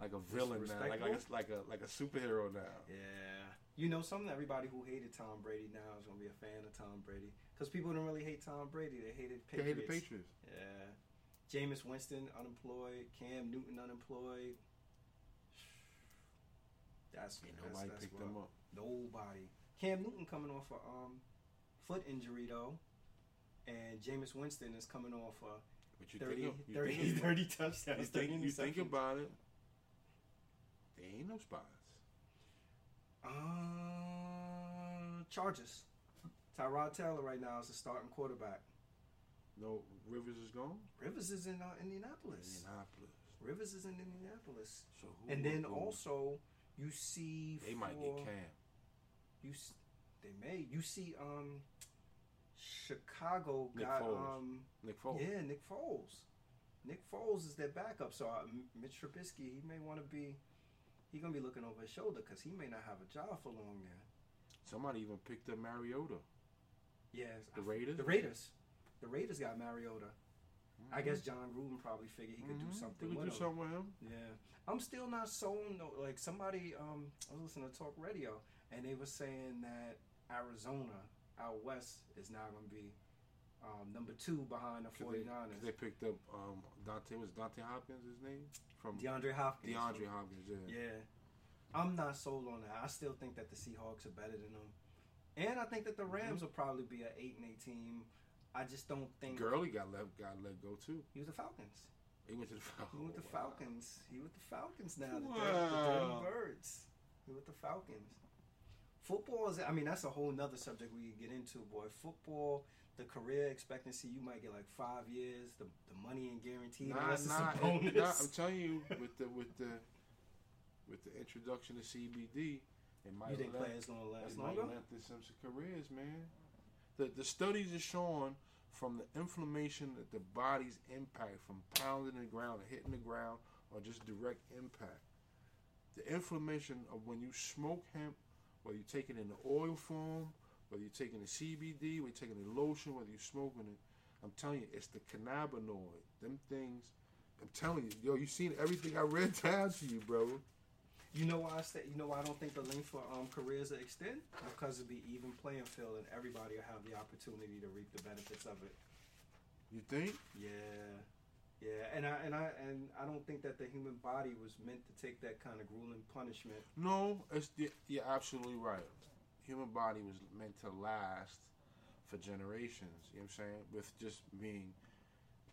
like a villain now, like like a, like a like a superhero now. Yeah, you know something. Everybody who hated Tom Brady now is gonna be a fan of Tom Brady because people don't really hate Tom Brady. They hated Patriots. hate the Patriots. Yeah, Jameis Winston unemployed, Cam Newton unemployed. That's Ain't that's- nobody that's picked rough. them up. Nobody. Cam Newton coming off a um, foot injury though, and Jameis Winston is coming off a But you 30, think, you 30, think, 30 touchdowns. you 30 think, you think about it. There ain't no spots. Uh, Chargers. Tyrod Taylor right now is the starting quarterback. No Rivers is gone. Rivers is in uh, Indianapolis. Indianapolis. Rivers is in Indianapolis. So who And then also you see they might get Cam. You they may you see um Chicago Nick got Foles. um Nick Foles. yeah Nick Foles. Nick Foles is their backup, so uh, Mitch Trubisky he may want to be he gonna be looking over his shoulder because he may not have a job for long there. Somebody even picked up Mariota. Yes, The Raiders? The Raiders. The Raiders got Mariota. I guess Jon Gruden probably figured he could Mhm. do something could with do him. something with him. Yeah, I'm still not sold. No, like somebody, um, I was listening to talk radio, and they were saying that Arizona out west is now going to be um, number two behind the they, 49ers. 'cause they picked up um, Dante. Was Dante Hopkins his name from DeAndre Hopkins. DeAndre Hopkins? Yeah. Yeah, I'm not sold on that. I still think that the Seahawks are better than them, and I think that the Rams will probably be an eight and eight team. I just don't think Gurley got let got let go too. he was the Falcons. He went to the Falcons. He went with the Wow. Falcons. He with the Falcons now. The, dirty, the Wow. birds. He with the Falcons. Football is. I mean, that's a whole nother subject we could get into, boy. Football, the career expectancy, you might get like five years. The the money ain't guaranteed Nah, unless nah, it's a it- nah, I'm telling you, with the with the with the introduction of CBD, it might you think let, players gonna last it might longer? lengthen some careers, man. The the studies are showing from the inflammation that the body's impact from pounding the ground or hitting the ground or just direct impact. The inflammation of when you smoke hemp, whether you take it in the oil form, whether you're taking the CBD, whether you're taking the lotion, whether you're smoking it, I'm telling you, it's the cannabinoid. Them things, I'm telling you, yo, you seen everything I read down to you, bro. You know why I say, You know why I don't think the length for um, careers will extend because it'll be even playing field and everybody will have the opportunity to reap the benefits of it. You think? Yeah. Yeah, and I and I and I don't think that the human body was meant to take that kind of grueling punishment. No, it's the, you're absolutely right. Human body was meant to last for generations. You know what I'm saying? With just being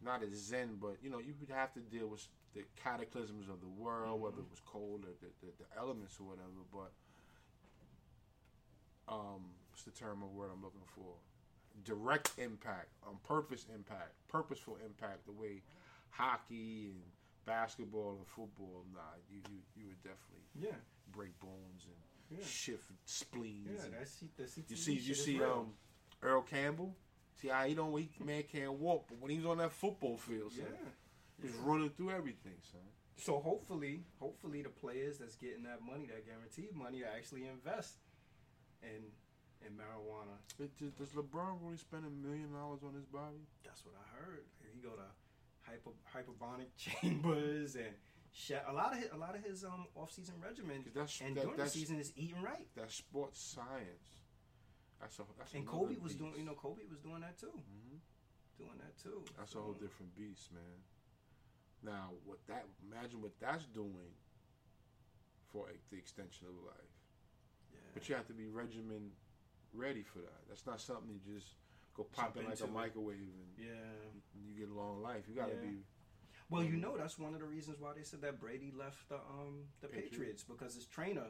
not as zen, but you know, you would have to deal with the cataclysms of the world, whether it was cold or the, the, the elements or whatever. But um, what's the term of word I'm looking for? Direct impact, on purpose impact, purposeful impact. The way hockey and basketball and football, nah, you you, you would definitely Yeah, break bones and Yeah. shift spleens. yeah. and- That's the CTE you see, you see, real. um, Earl Campbell. See how he don't, he man can't walk, but when he was on that football field, son, yeah. he was running through everything, son. So hopefully, hopefully the players that's getting that money, that guaranteed money, to actually invest in in marijuana. It does LeBron really spend a million dollars on his body? That's what I heard. He go to hyper, hyperbonic chambers and a lot of his, a lot of his um off season regimen that's and that, during the season is eating right. that's sports science. That's a that's And Kobe was beast. doing, you know, Kobe was doing that too, Mhm. doing that too. That's a whole different beast, man. Now, what that imagine what that's doing for a, the extension of life. Yeah. But you have to be regimen ready for that. That's not something you just go pop in like a microwave and yeah. you get a long life. You got to Yeah. be Well, you know that's one of the reasons why they said that Brady left the um the Patriots. Patriots because his trainer,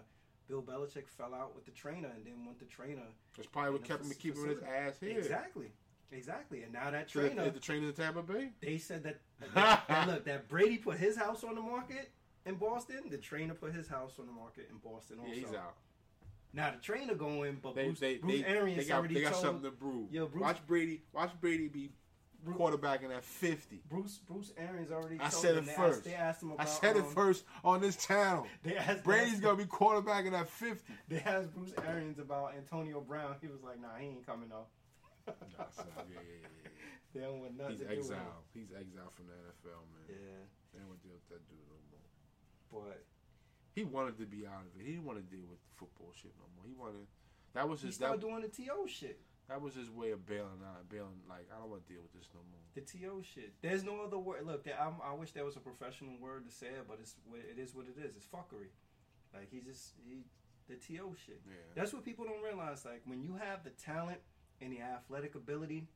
Bill Belichick, fell out with the trainer and then went the trainer. That's probably what kept him keeping his ass here. Exactly, exactly. And now that trainer, is the trainer in Tampa Bay? they said that, that, that- look that Brady put his house on the market in Boston. The trainer put his house on the market in Boston. Also. Yeah, he's out. Now the trainer going, but They, Bruce, they, Bruce they, Arians they got, already they got told something to prove. Yo, Bruce- watch Brady. Watch Brady be Bruce- quarterbacking at fifty. Bruce Bruce Arians already. I said it they first. Asked, they asked him About, I said it um, first on this channel. They asked Brady's they gonna be quarterbacking at fifty. They asked Bruce Arians about Antonio Brown. He was like, "Nah, he ain't coming though." Nah, son, yeah, yeah, yeah, They don't want nothing He's to do with him. exiled. He's exiled from the NFL, man. Yeah, They don't want to deal with that dude no more. but He wanted to be out of it. He didn't want to deal with football shit no more. He wanted. That was he his. That, started doing the To shit. that was his way of bailing out. Bailing like I don't want to deal with this no more. The To shit. There's no other word. Look, I'm, I wish there was a professional word to say it, but it's what- it is what it is. It's fuckery. Like he just he the To shit. Yeah. That's what people don't realize. Like when you have the talent and the athletic ability,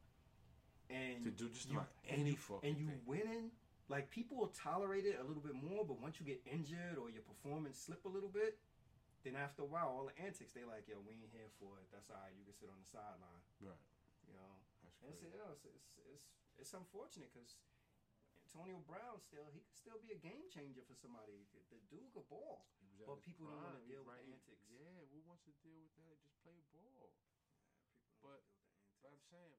and to do just you- about and any you, fucking and you thing. winning, like people will tolerate it a little bit more, but once you get injured or your performance slip a little bit, then after a while, all the antics they like, yo, we ain't here for it. That's all right. You can sit on the sideline. Right. You know, That's and it's, you know, it's, it's, it's, it's unfortunate because Antonio Brown still he could still be a game changer for somebody. The dude could ball. He was at But people don't wanna deal He's with the antics. Yeah, who wants to deal with that? Just play ball. People don't But- deal with the antics. But I'm saying